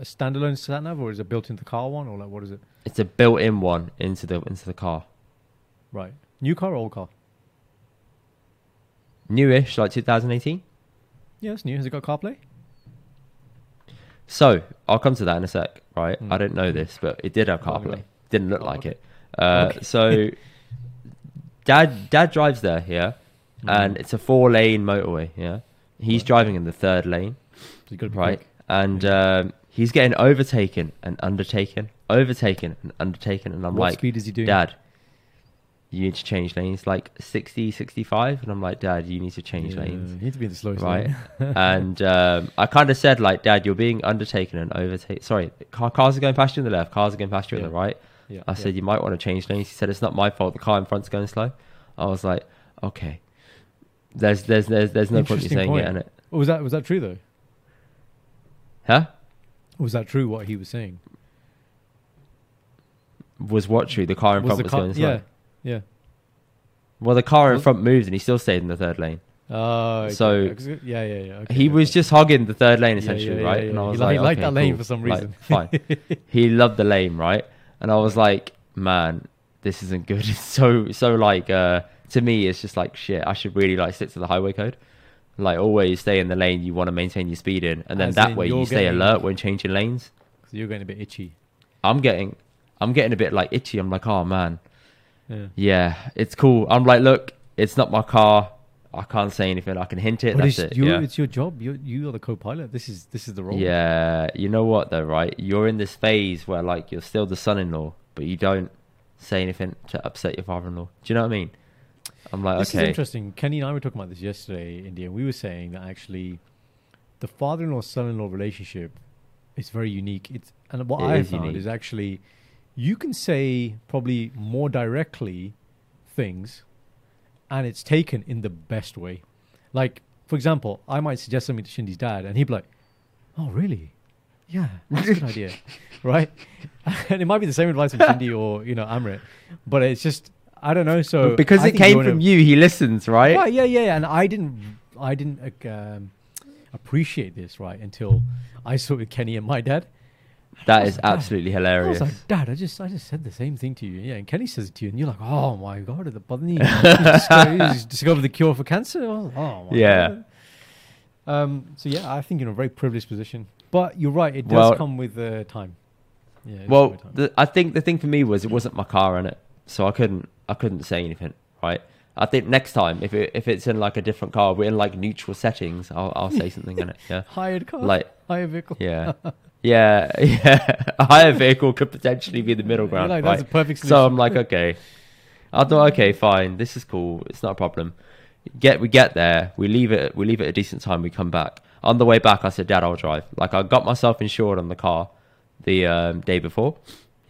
a standalone sat nav or is it built into the car one or like what is it? It's a built-in one into the into the car, Right, new car or old car? newish, like 2018. Yeah, it's new. Has it got CarPlay? So I'll come to that in a sec, right? Hmm. I didn't know this, but it did have CarPlay. no. Didn't look Oh, like okay. it. Uh, Okay. So dad dad drives there, yeah, and Mm. it's a four lane motorway, yeah. He's Right. driving in the third lane, got right, quick. and um, he's getting overtaken and undertaken, overtaken and undertaken, and I'm what like, speed is he doing? Dad, you need to change lanes, like 60, 65, and I'm like, Dad, you need to change Yeah, lanes You need to be in the slowest right? lane. and um, I kind of said, like, Dad, you're being undertaken and overtaken. Sorry, car- cars are going past you on the left, cars are going past you on the right. yeah, I yeah. said, you might want to change lanes. He said, it's not my fault. The car in front's going slow. I was like, okay. There's there's there's there's no point in saying point. it, innit? Oh, was that was that true though? Huh? Was that true what he was saying? Was what true? The car in front the was car- going slow. Yeah, yeah. Well, the car in front moved and he still stayed in the third lane. Oh, okay, So- yeah, yeah, yeah, yeah. okay, he okay. was just hogging the third lane essentially, yeah, right? yeah, And I was He like, he liked that lane cool. for some Like, reason. fine. he loved the lane, right? And I was like, man, this isn't good. It's so so like uh to me it's just like shit, I should really like stick to the highway code. Like always stay in the lane you want to maintain your speed in and then As that in way you're stay getting- alert when changing lanes. So you're getting a bit itchy. I'm getting I'm getting a bit like itchy. I'm like, oh man, Yeah. yeah, it's cool. I'm like, look, it's not my car. I can't say anything. I can hint it. But That's it's, it. your, yeah. it's your job. You you are the co-pilot. This is this is the role. Yeah, you know what though, right? You're in this phase where like you're still the son-in-law, but you don't say anything to upset your father-in-law. Do you know what I mean? I'm like, This is interesting. Kenny and I were talking about this yesterday, India. We were saying that actually, the father-in-law son-in-law relationship is very unique. It's and what It I is found unique. is actually, you can say probably more directly things, and it's taken in the best way. Like for example, I might suggest something to Shindy's dad, and he'd be like, "Oh, really? Yeah, that's a good idea, right?" And it might be the same advice from Shindy or you know Amrit, but it's just I don't know. So because I it came from you, he listens, right? Right, yeah, yeah, and I didn't, I didn't, uh, um, appreciate this right until I saw it with Kenny and my dad. That is Dad. absolutely I hilarious. was like, Dad, I just I just said the same thing to you. Yeah, and Kenny says it to you, and you're like, Oh my god, the bunny discovered, the cure for cancer. Oh, oh my Yeah. God. Um. So yeah, I think you're in a very privileged position, but you're right. It does Well- come with uh, time. Yeah. it does come well, time. the, I think the thing for me was it wasn't my car in it, so I couldn't I couldn't say anything. Right. I think next time if it, if it's in like a different car, we're in like neutral settings, I'll I'll say something in it. Yeah. hired car, Like hired vehicle. yeah. Yeah, yeah. A higher vehicle could potentially be the middle ground, like, right? That's a perfect solution. So I'm like, okay. I thought, okay, fine, this is cool. It's not a problem. Get we get there, we leave it, we leave it a decent time. We come back. On the way back, I said, Dad, I'll drive. Like I got myself insured on the car the um, day before.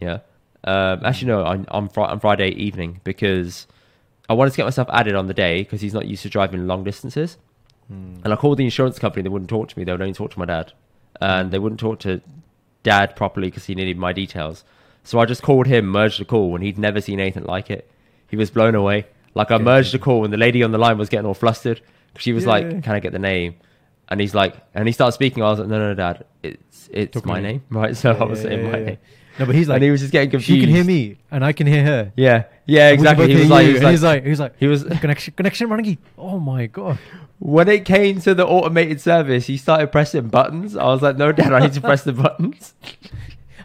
Yeah. Um, actually, no, on on, fri- on Friday evening because I wanted to get myself added on the day because he's not used to driving long distances. Hmm. And I called the insurance company. They wouldn't talk to me. They would only talk to my dad, and they wouldn't talk to dad properly because he needed my details. So I just called him, merged the call, and he'd never seen anything like it. He was blown away. Like I Okay. merged the call, and the lady on the line was getting all flustered. She was Yeah, like, "Can I get the name?" And he's like, and he started speaking. I was like, "No, no, no dad, it's it's my me. name, right?" So I was yeah, saying yeah, my yeah. name, No, but he's like, and he was just getting confused. she can hear me, and I can hear her. Yeah, yeah, And we can exactly. He was like, he was like, he's like, he's like, he was connection, connection, Rangi. Oh my god. when it came to the automated service, he started pressing buttons. I was like, "No, dad, I need to press the buttons."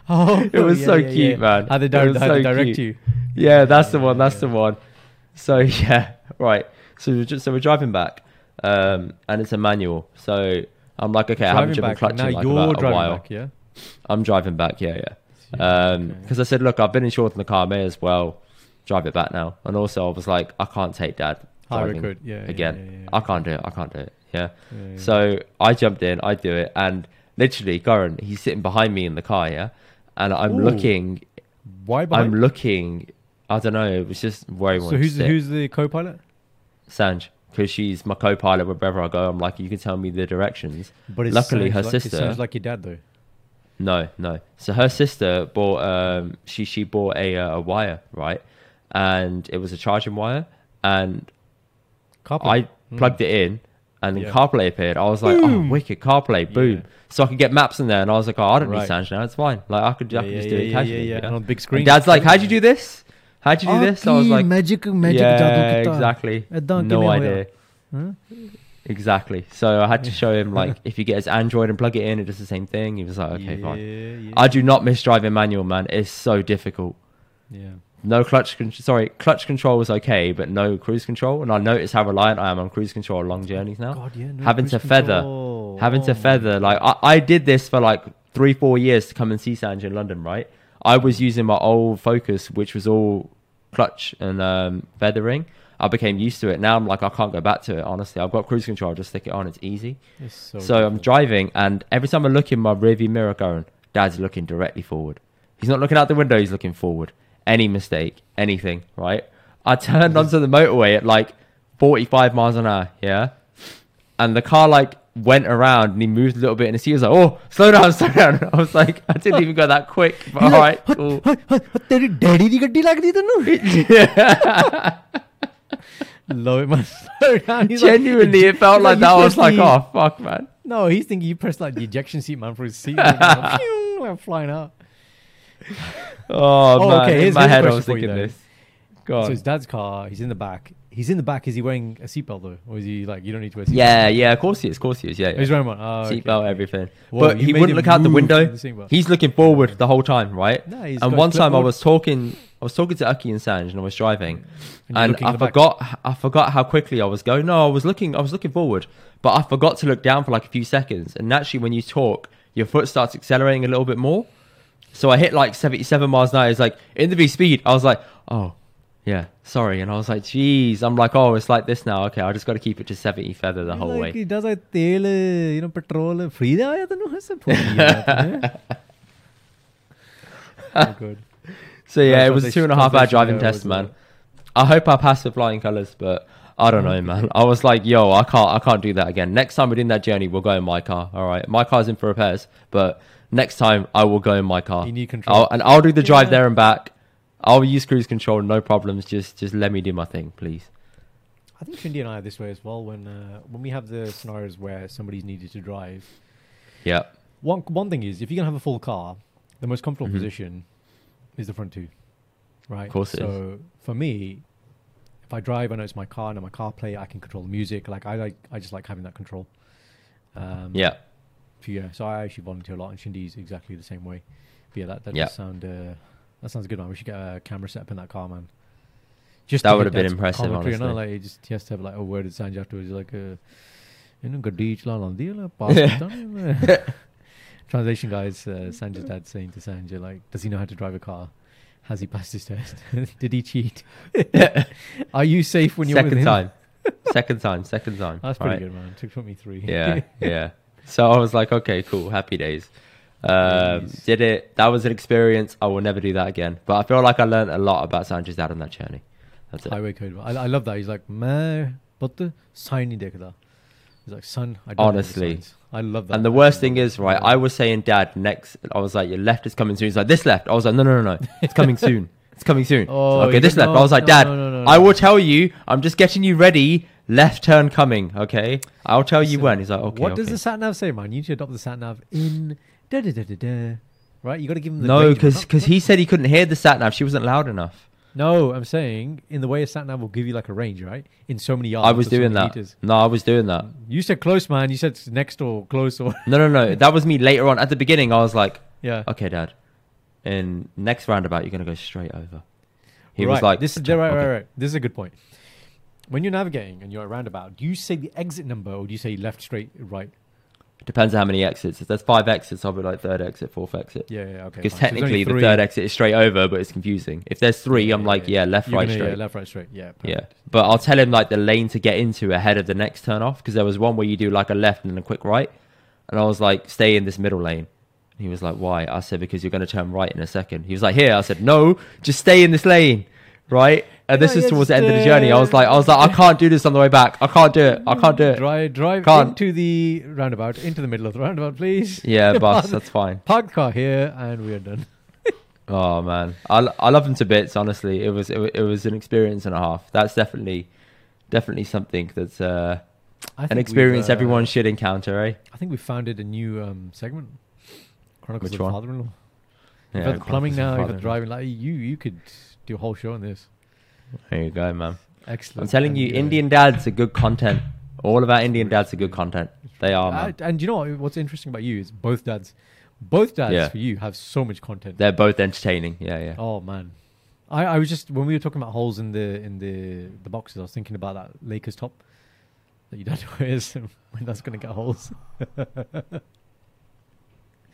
Oh, It was yeah, so yeah, cute, yeah. man. How they, di- was how they so direct cute. you. Yeah, that's the one. That's the one. So yeah, right. So we're just, so we're driving back, um, and it's a manual. So I'm like, okay, I haven't Driving driven back. clutch Now in like you're driving while. back, yeah. I'm driving back. Yeah, yeah. Yeah, Um, okay. because I said, look, I've been insured in the car. May as well drive it back now. And also, I was like, I can't take dad driving yeah, again. yeah, yeah. I can't do it. I can't do it. Yeah. So I jumped in, I do it, and literally, Goran, he's sitting behind me in the car, yeah, and I'm Ooh. looking, why? I'm looking. I don't know. It was just where he So who's the, who's the co-pilot? Sanj, because she's my co-pilot wherever I go. I'm like, you can tell me the directions. But Luckily, her like, It sister- sounds like your dad though. No, no. So her sister bought um she she bought a uh, a wire right, and it was a charging wire, and CarPlay. I mm. plugged it in, and then yeah. CarPlay appeared. I was like, oh, boom. oh, wicked CarPlay, boom. Yeah. So I could get maps in there, and I was like, oh, I don't right. need Sanj now. It's fine. Like I could, I could yeah, just do it casually. Yeah, yeah, on big screen. And Dad's like, how'd you do this? How'd you do this? So I was like, magic, magic, yeah, exactly. No idea. Exactly. So I had to show him like if you get his Android and plug it in, it does the same thing. He was like, okay, yeah, fine. Yeah. I do not miss driving manual, man. It's so difficult. Yeah. No clutch. Con- sorry, clutch control was okay, but no cruise control. And I notice how reliant I am on cruise control on long journeys now. God, yeah, no having to feather, control. having oh. to feather. Like I, I did this for like three, four years to come and see Sanj in London, right? I was using my old Focus, which was all clutch and um, feathering I became used to it. Now I'm like, I can't go back to it. Honestly, I've got cruise control. Just stick it on. It's easy. It's so, so I'm driving, and every time I look in my rearview mirror, going, Dad's looking directly forward. He's not looking out the window. He's looking forward. Any mistake, anything, right? I turned onto the motorway at like 45 miles an hour. Yeah, and the car like went around and he moved a little bit and he was like, "Oh, slow down, slow down." I was like, "I didn't even go that quick." But, cool. it, man. Slow down. He's like- Genuinely, it felt like that. I was like, the- "Oh, fuck, man." No, he's thinking you press like the ejection seat, man, for his seat. like, I'm flying out. Oh, Oh, man. okay, In my here's head, I was thinking this. Go So his dad's car. He's in the back. He's in the back. Is he wearing a seatbelt though, or is he like you don't need to wear? seatbelt? Yeah, yeah, of course he is. Of course he is. Yeah, yeah. He's wearing one. Oh, seatbelt, okay. everything. Whoa, but he wouldn't look out the window. the. He's looking forward the whole time, right? He's and one time I was talking, I was talking to Aki and Sanj, and I was driving, and, and I forgot back. I forgot how quickly I was going. No, I was looking I was looking forward, but I forgot to look down for like a few seconds. And naturally, when you talk, your foot starts accelerating a little bit more. So I hit like 77 miles an hour. It's like in the V speed. I was like, oh, yeah, sorry. And I was like, geez. I'm like, oh, it's like this now. Okay, I just got to keep it to 70 feather the whole like, way. He does like tail, you know, petrol. Free the Oh, good. So yeah, it was a two and a half hour driving test, man. I hope I passed with flying colours, but I don't know, man. I was like, yo, I can't, I can't do that again. Next time we're doing that journey, we'll go in my car. All right, my car's in for repairs, but next time I will go in my car. You need control. I'll, and I'll do the drive Yeah. there and back. I'll use cruise control, no problems. Just, just let me do my thing, please. I think Shindy and I are this way as well. When uh, when we have the scenarios where somebody's needed to drive, Yeah. one one thing is if you're gonna have a full car, the most comfortable Mhm. position is the front two, right? Of course so for me, if I drive, I know it's my car, and my car play, I can control the music. Like I like, I just like having that control. Um, yeah. Yeah. So I actually volunteer a lot, and Shindy's exactly the same way. But yeah, that that yeah. sound uh, that sounds good, man. We should get a camera set up in that car, man. Just that would have been impressive, honestly. You know, like you just he has to have like a word of sound afterwards, like a. you know, Uh, deal on the other translation guys. uh, Sanjay's dad saying to Sanjay, like, does he know how to drive a car? Has he passed his test? Did he cheat? Are you safe when you're second with him? time? second time, second time. That's pretty right. good, man. It took me three. Yeah, yeah. So I was like, okay, cool, happy days. Um, did it. That was an experience. I will never do that again. But I feel like I learned a lot about Sanjay's dad on that journey. That's it. Highway code. I, I love that. He's like, man, but the sign He's like, son, I don't honestly, signs." I love that. And the worst thing is, right, I was saying, Dad, next, I was like, your left is coming soon. He's like, this left. I was like, no, no, no, no. It's coming soon. It's coming soon. Oh, okay, this left. I was like, No, Dad, no, I will tell you. I'm just getting you ready. Left turn coming. Okay, I'll tell you when. He's like, okay. what does the sat nav say, man? You need to adopt the sat nav in da da da da da. Right? You got to give him the No, because because he said he couldn't hear the sat nav. She wasn't loud enough. No, I'm saying in the way a sat nav will give you like a range, right? In so many yards. I was or so doing that. meters. No, I was doing that. You said close, man. You said next or close or No, no, no. That was me later on. At the beginning, I was like, yeah. okay, Dad. In next roundabout, you're gonna go straight over. He right. was like, "This is "Okay." right, right, right." This is a good point. When you're navigating and you're at roundabout, do you say the exit number or do you say left, straight, right? Depends on how many exits. If there's five exits, I'll be like third exit, fourth exit. Yeah, yeah, okay. Because fine. So technically, the third exit is straight over, but it's confusing. If there's three, I'm yeah, like, yeah. yeah, left, You're right, gonna- straight. Yeah, left, right, straight. Yeah, Yeah, but I'll tell him like the lane to get into ahead of the next turn off because there was one where you do like a left and then a quick right, and I was like, stay in this middle lane. He was like, why? I said because you're going to turn right in a second. He was like, here. I said, no, just stay in this lane, right? And this Yeah, is towards the end of the journey. I was like, I was like, I can't do this on the way back. I can't do it. I can't do it. Drive, drive Can't. into the roundabout, into the middle of the roundabout, please. Yeah, boss, that's fine. Park the car here, and we are done. Oh man, I, I love them to bits. Honestly, it was it, it was an experience and a half. That's definitely definitely something that's uh, an experience uh, everyone should encounter, eh? I think we founded a new um, segment. Chronicles Which of one? Father-in-law. Yeah, you've had the plumbing now. You've had Father-in-law. driving. Like you, you could do a whole show on this. There you go, man. Excellent. I'm telling you, Indian dads are good content. All of our Indian dads are good content. They are, man. And you know what? What's interesting about you is both dads, both dads Yeah. for you have so much content. They're both entertaining. Yeah, yeah. Oh man, I, I was just when we were talking about holes in the in the the boxes, I was thinking about that Lakers top that your dad wears and when that's gonna get holes.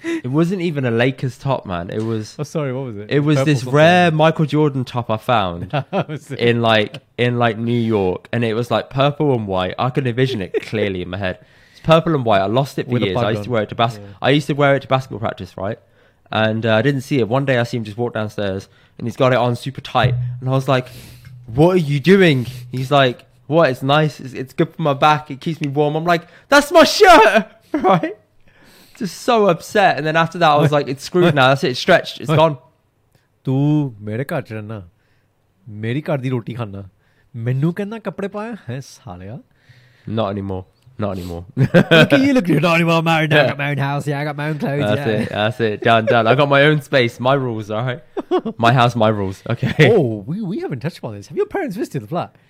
It wasn't even a Lakers top, man. It was Oh, sorry, what was it? it was Purple this something. rare Michael Jordan top I found That was it. in like in like New York, and it was like purple and white. I could envision it clearly in my head. It's purple and white. I lost it for With years. I used to wear it to bas- Yeah. I used to wear it to basketball practice, right? And uh, I didn't see it. One day I see him just walk downstairs, and he's got it on super tight, and I was like, "What are you doing?" He's like, "What? It's nice. It's, it's good for my back. It keeps me warm." I'm like, "That's my shirt, right?" Just so upset, and then after that, I was like, "It's screwed now. That's it. It's stretched. It's gone." ਤੂੰ ਮੇਰੇ ਘਰ ਚ ਰਹਿਣਾ ਮੇਰੀ ਘਰ ਦੀ ਰੋਟੀ ਖਾਣਾ ਮੈਨੂੰ ਕਹਿੰਦਾ ਕੱਪੜੇ ਪਾਇਆ ਹੈ ਸਾਲਿਆ Not anymore. Not anymore. look at you look you're not even married I got my own house yeah I got my own clothes That's yeah. it. That's it. Done, done. I got my own space. My rules, all right? My house, my rules. Okay. oh we, we haven't touched upon this have your parents visited the flat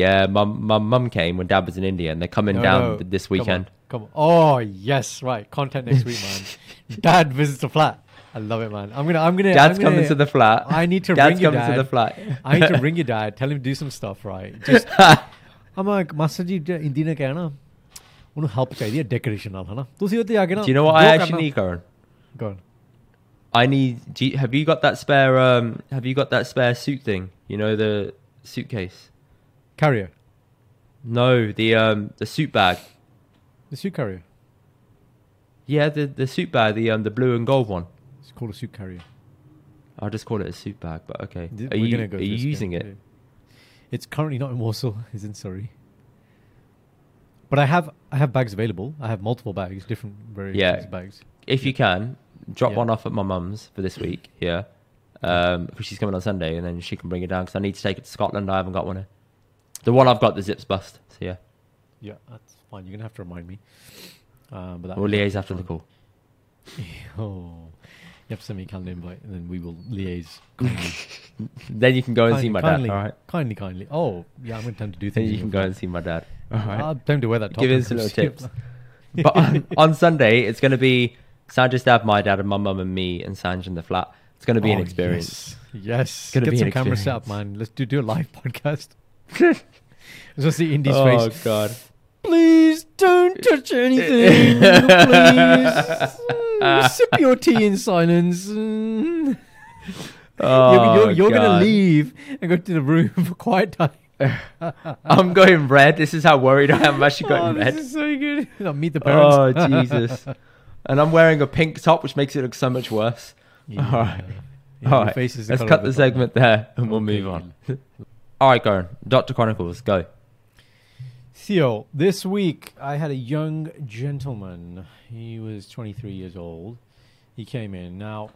Yeah, my, my mum came when dad was in India and they're coming No, down no. this Come on, weekend. Come on, Oh yes, right. Content next week, man. Dad visits the flat. I love it, man. I'm gonna, I'm gonna. Dad's I'm gonna, coming to the flat. I need to Dad's ring your coming dad. to the flat. I need to ring your dad. Tell him to do some stuff, right? Just, I'm like, Master ji, Hindi ne ਕਹਿਣਾ ਉਹਨੂੰ help ਚਾਹੀਦੀ ਹੈ decoration ਨਾਲ ਹਨਾ ਤੁਸੀਂ ਉੱਤੇ ਆ ਕੇ ਨਾ Do you know what I ਜੋ actually ਕਰਨਾ- need, Karan? Go on. I need. Do you, have you got that spare? Um, have you got that spare suit thing? You know the suitcase. Carrier. No, the um the suit bag. The suit carrier. Yeah, the the suit bag, the um the blue and gold one. It's called a suit carrier. I'll just call it a suit bag, but okay. Are you gonna go are you using again. it? It's currently not in Warsaw. It's in Surrey. But I have I have bags available. I have multiple bags, different variations Yeah. bags. if you can, drop Yeah. one off at my mum's for this week. Yeah, um, because she's coming on Sunday, and then she can bring it down. Because I need to take it to Scotland. I haven't got one. Here. The one I've got, the zip's bust. So yeah, Yeah, that's fine. You're gonna have to remind me. Um, but that we'll liaise after the call. Oh, you have to send me a calendar invite, and then we will liaise. Then you can go and see my kindly, dad. All right. kindly, kindly. Oh, yeah, I'm going to time to do Then things. you can go and see my dad. All right. I'll time to wear that top. Give us some little tips. but on, on Sunday, it's going to be Sanjay's dad, my dad, and my mum and me and Sanj in the flat. It's going to be an Oh, experience. Yes, yes. gonna Get be some an camera set up, man. Let's do do a live podcast. Let's see Indy's Oh face. god. Please don't touch anything. please. Sip your tea in silence. Oh, you're you're, you're gonna leave and go to the room for quiet time. I'm going red. This is how worried I am. I'm actually Oh, going this red. is so good. I'll meet the oh, parents. Oh Jesus! and I'm wearing a pink top, which makes it look so much worse. Yeah. All right. Yeah, All right. Let's cut of the segment there, and we'll Okay. move on. All right, Goran. Doctor Chronicles, go. Theo, this week I had a young gentleman. He was 23 years old. He came in. Now,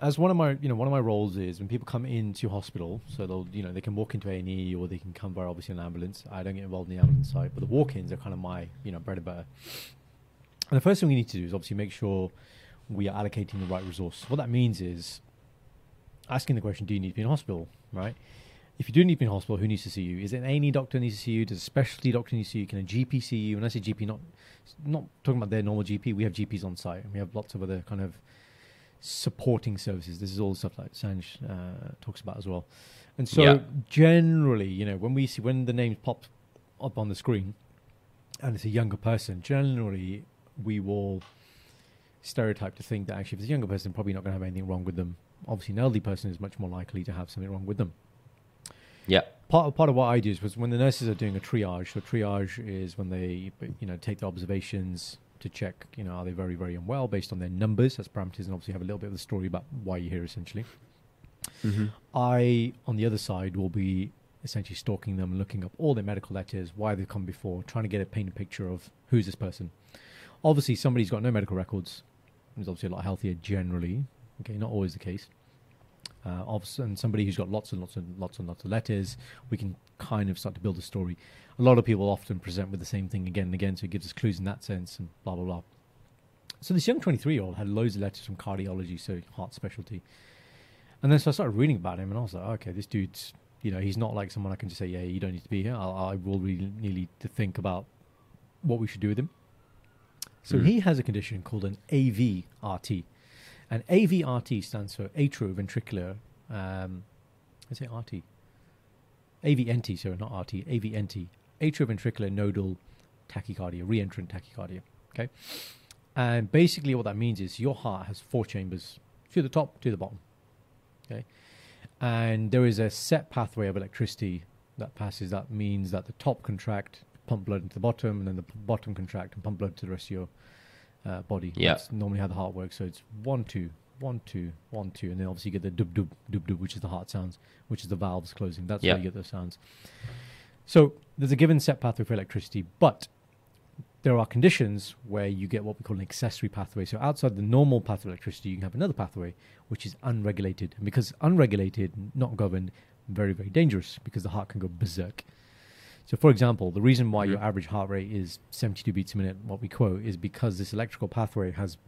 as one of my, you know, one of my roles is when people come into hospital, so they'll, you know, they can walk into A&E or they can come via obviously an ambulance. I don't get involved in the ambulance side, but the walk-ins are kind of my, you know, bread and butter. And the first thing we need to do is obviously make sure we are allocating the right resource. What that means is asking the question, do you need to be in hospital, right? If you do need to be in hospital, who needs to see you? Is it an A&E doctor needs to see you? Does a specialty doctor need to see you? Can a GP see you? When I say GP, not not talking about their normal GP. We have GPs on site, and we have lots of other kind of supporting services. This is all the stuff that Sanj uh, talks about as well. And so, Yeah. generally, you know, when we see when the names pop up on the screen, and it's a younger person, generally we will stereotype to think that actually, if it's a younger person, probably not going to have anything wrong with them. Obviously, an elderly person is much more likely to have something wrong with them Yeah. part part of what I do is was when the nurses are doing a triage. So triage is when they you know take the observations to check you know are they very very unwell based on their numbers as parameters and obviously have a little bit of the story about why you're here essentially. Mm-hmm. I on the other side will be essentially stalking them, looking up all their medical letters, why they've come before, trying to get a painted picture of who's this person. Obviously, somebody's got no medical records is obviously a lot healthier generally. Okay, not always the case. Uh, obviously, and somebody who's got lots and lots and lots and lots of letters, we can kind of start to build a story. A lot of people often present with the same thing again and again, so it gives us clues in that sense, and blah blah blah. So this young 23 year old had loads of letters from cardiology, so heart specialty. And then so I started reading about him, and I was like, okay, this dude's, you know, he's not like someone I can just say, yeah, you don't need to be here. I'll, I will really need to think about what we should do with him. So Mhm. he has a condition called an AVRT. And AVRT stands for atrioventricular, um, I say RT. AVNT, sorry, not RT, AVNT, atrioventricular nodal tachycardia, reentrant tachycardia. Okay. And basically, what that means is your heart has four chambers to the top, to the bottom. Okay. And there is a set pathway of electricity that passes. That means that the top contract, pump blood into the bottom, and then the bottom contract and pump blood to the rest of your uh, body. Yeah. That's normally how the heart works. So it's one, two, one, two, one, two, and then obviously you get the dub, dub, dub, dub, which is the heart sounds, which is the valves closing. That's Yeah. how you get those sounds. So there's a given set pathway for electricity, but there are conditions where you get what we call an accessory pathway. So outside the normal path of electricity, you can have another pathway which is unregulated. And because unregulated, not governed, very, very dangerous because the heart can go berserk. So, for example, the reason why your Mhm. average heart rate is 72 beats a minute, what we quote, is because this electrical pathway has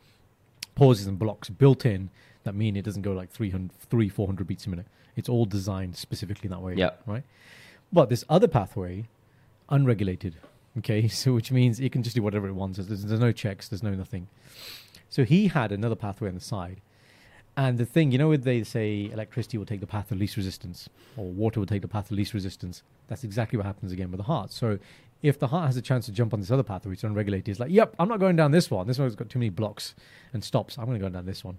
pauses and blocks built in that mean it doesn't go like 300, 300 400 beats a minute. It's all designed specifically that way. Yeah. Right? But this other pathway, unregulated, okay, so which means it can just do whatever it wants. There's, there's no checks, there's no nothing. So he had another pathway on the side. And the thing, you know, they say electricity will take the path of least resistance, or water will take the path of least resistance, that's exactly what happens again with the heart. So if the heart has a chance to jump on this other pathway, it's unregulated, it's like, yep, I'm not going down this one. This one's got too many blocks and stops. I'm going to go down this one.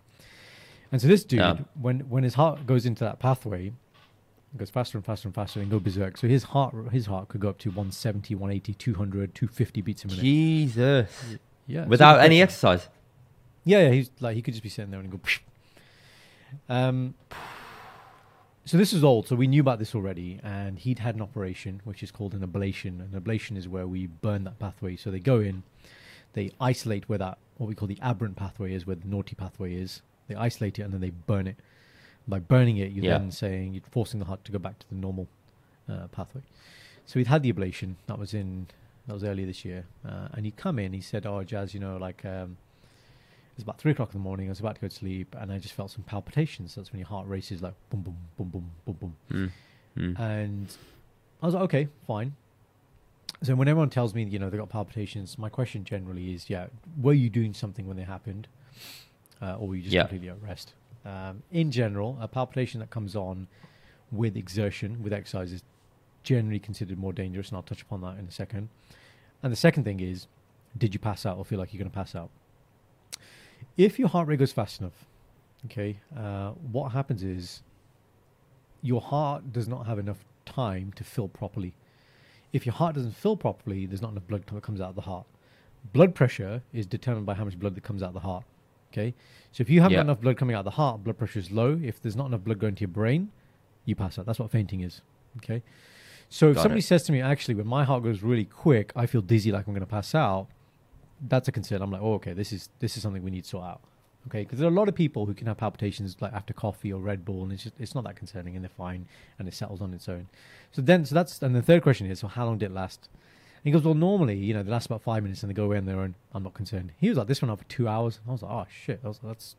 And so this dude, Yeah. when when his heart goes into that pathway, it goes faster and faster and faster and go berserk. So his heart his heart could go up to 170, 180, 200, 250 beats a minute. Jesus. yeah. Without super any exercise. Yeah, yeah, he's like he could just be sitting there and go. Psh. Um, so this is old, so we knew about this already, and he'd had an operation which is called an ablation. An ablation is where we burn that pathway. So they go in, they isolate where that what we call the aberrant pathway is, where the naughty pathway is. They isolate it and then they burn it. By burning it, you're Yeah. then saying you're forcing the heart to go back to the normal uh, pathway. So he'd had the ablation. That was in that was earlier this year, uh, and he'd come in. He said, "Oh, Jazz, you know, like." Um, it was about three o'clock in the morning. I was about to go to sleep, and I just felt some palpitations. That's when your heart races like boom, boom, boom, boom, boom, boom. Mm. Mm. And I was like, okay, fine. So when everyone tells me, you know, they got palpitations, my question generally is, yeah, were you doing something when they happened, uh, or were you just Yeah. completely at rest? Um, in general, a palpitation that comes on with exertion, with exercise, is generally considered more dangerous, and I'll touch upon that in a second. And the second thing is, did you pass out or feel like you're going to pass out? If your heart rate goes fast enough, okay, uh, what happens is your heart does not have enough time to fill properly. If your heart doesn't fill properly, there's not enough blood that comes out of the heart. Blood pressure is determined by how much blood that comes out of the heart. Okay, so if you haven't Yeah. got enough blood coming out of the heart, blood pressure is low. If there's not enough blood going to your brain, you pass out. That's what fainting is. Okay, so if somebody it. says to me, actually, when my heart goes really quick, I feel dizzy, like I'm going to pass out. That's a concern. I'm like, oh, okay, this is this is something we need to sort out. Okay, because there are a lot of people who can have palpitations like after coffee or Red Bull, and it's just it's not that concerning, and they're fine, and it settles on its own. So then, so that's and the third question is, so how long did it last? And he goes, well, normally, you know, they last about five minutes, and they go away on their own. I'm not concerned. He was like, this went on for two hours. I was like, oh shit, was that's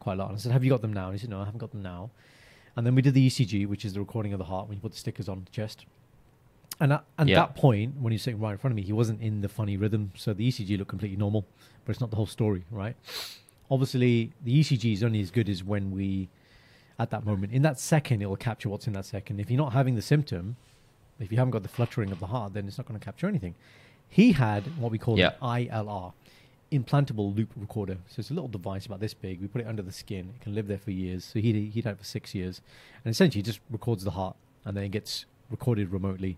quite a lot. And I said, have you got them now? And he said, no, I haven't got them now. And then we did the ECG, which is the recording of the heart when you put the stickers on the chest. And at, and Yeah. that point, when he was sitting right in front of me, he wasn't in the funny rhythm. So the ECG looked completely normal, but it's not the whole story, right? Obviously, the ECG is only as good as when we, at that moment, in that second, it will capture what's in that second. If you're not having the symptom, if you haven't got the fluttering of the heart, then it's not going to capture anything. He had what we call Yeah. an ILR, implantable loop recorder. So it's a little device about this big. We put it under the skin. It can live there for years. So he'd, he'd had it for six years. And essentially, it just records the heart and then it gets recorded remotely.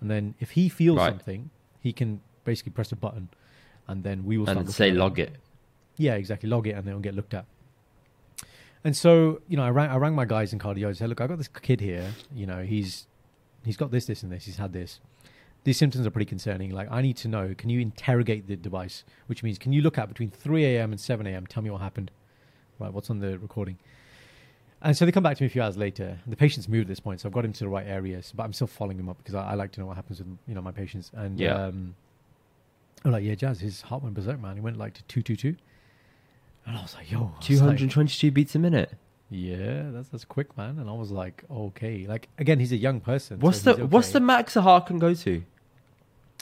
And then if he feels Right. something, he can basically press a button and then we will start And say log it. yeah, exactly. Log it and then it'll get looked at. And so, you know, I rang, I rang my guys in cardio. I said, look, I got this kid here. You know, he's he's got this, this, and this. He's had this. These symptoms are pretty concerning. Like, I need to know. Can you interrogate the device? Which means, can you look at between 3 a.m. and 7 a.m. Tell me what happened. Right, what's on the recording? And so they come back to me a few hours later. The patient's moved at this point, so I've got him to the right areas. But I'm still following him up because I, I like to know what happens with you know my patients. And Yeah. um, I'm like, yeah, Jazz, his heart went berserk, man. He went like to two two two. And I was like, yo, I was Two like, beats a minute. yeah, that's that's quick, man. And I was like, okay. Like again, he's a young person. so What's the he's What's the max a heart can go to?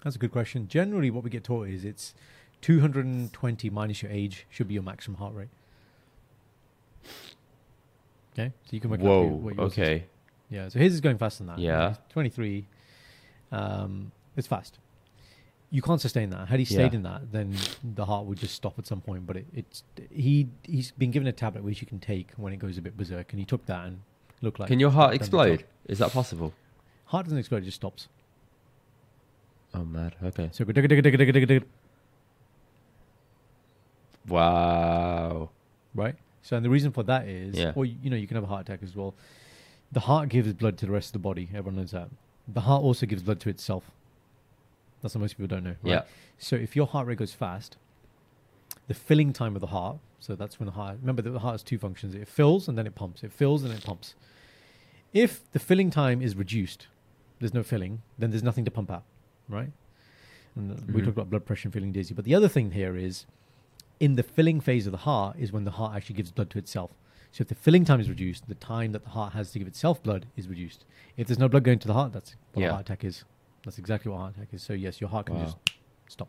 That's a good question. Generally, what we get taught is it's 220 minus your age should be your maximum heart rate. Okay, so you can work out Whoa. what yours is. Okay. Yeah, so his is going faster than that. Yeah. He's 23. Um, it's fast. You can't sustain that. Had he stayed Yeah. in that, then the heart would just stop at some point. But it, it's he he's been given a tablet which you can take when it goes a bit berserk, and he took that and looked like. Can your heart explode? Is that possible? Heart doesn't explode; it just stops. Oh, mad. Okay. So go digga digga digga digga digga digga, Wow. right. So and the reason for that is, Yeah. or you know, you can have a heart attack as well. The heart gives blood to the rest of the body. Everyone knows that. The heart also gives blood to itself. That's what most people don't know. Right? Yeah. So if your heart rate goes fast, the filling time of the heart, so that's when the heart, remember that the heart has two functions. It fills and then it pumps. It fills and it pumps. If the filling time is reduced, there's no filling, then there's nothing to pump out, right? And uh, we Mhm. talked about blood pressure and feeling dizzy. But the other thing here is in the filling phase of the heart is when the heart actually gives blood to itself. So if the filling time is reduced, the time that the heart has to give itself blood is reduced. If there's no blood going to the heart, that's what Yeah. a heart attack is. That's exactly what a heart attack is. So yes, your heart can Wow. just stop.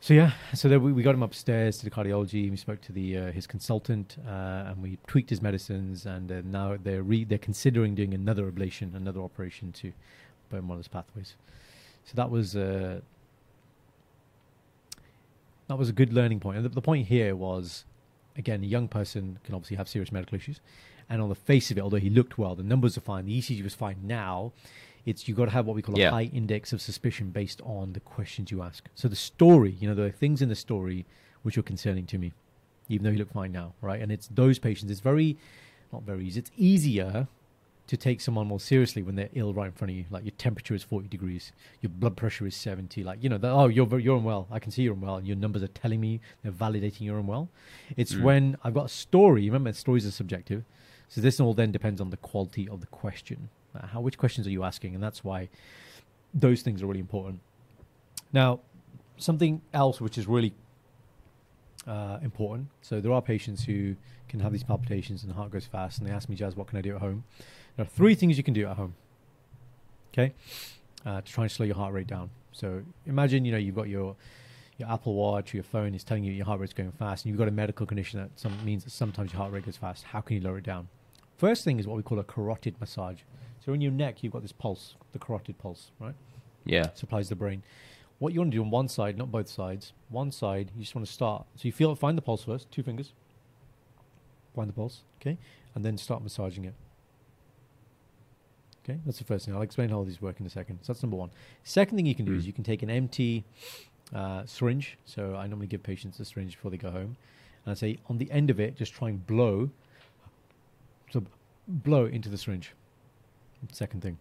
So yeah, so then we, we got him upstairs to the cardiology. We spoke to the uh, his consultant, uh, and we tweaked his medicines. And uh, now they're re- they're considering doing another ablation, another operation to burn one of those pathways. So that was uh, that was a good learning point. And the, the point here was, again, a young person can obviously have serious medical issues, and on the face of it, although he looked well, the numbers are fine, the ECG was fine. Now, it's you've got to have what we call Yeah. a high index of suspicion based on the questions you ask. So the story, you know, there are things in the story which are concerning to me, even though he looked fine now, right? And it's those patients. It's very, not very easy. It's easier to take someone more seriously when they're ill right in front of you. Like your temperature is 40 degrees, your blood pressure is 70. Like, you know, oh, you're, you're unwell. I can see you're unwell. And your numbers are telling me, they're validating you're unwell. It's Mm. when I've got a story. Remember, stories are subjective. So this all then depends on the quality of the question. Uh, how which questions are you asking? And that's why those things are really important. Now, something else which is really uh, important. So there are patients who can have these palpitations and the heart goes fast, and they ask me, Jazz, what can I do at home? There are three things you can do at home. Okay, uh, to try and slow your heart rate down. So imagine you know you've got your your Apple Watch, or your phone is telling you your heart rate's going fast, and you've got a medical condition that some, means that sometimes your heart rate goes fast. How can you lower it down? First thing is what we call a carotid massage. So in your neck, you've got this pulse, the carotid pulse, right? Yeah. Supplies the brain. What you want to do on one side, not both sides. One side, you just want to start. So you feel, find the pulse first, two fingers. Find the pulse, okay, and then start massaging it. Okay, that's the first thing. I'll explain how these work in a second. So that's number one. Second thing you can do Mm. is you can take an empty uh, syringe. So I normally give patients a syringe before they go home, and I say on the end of it, just try and blow. So blow into the syringe. Second thing.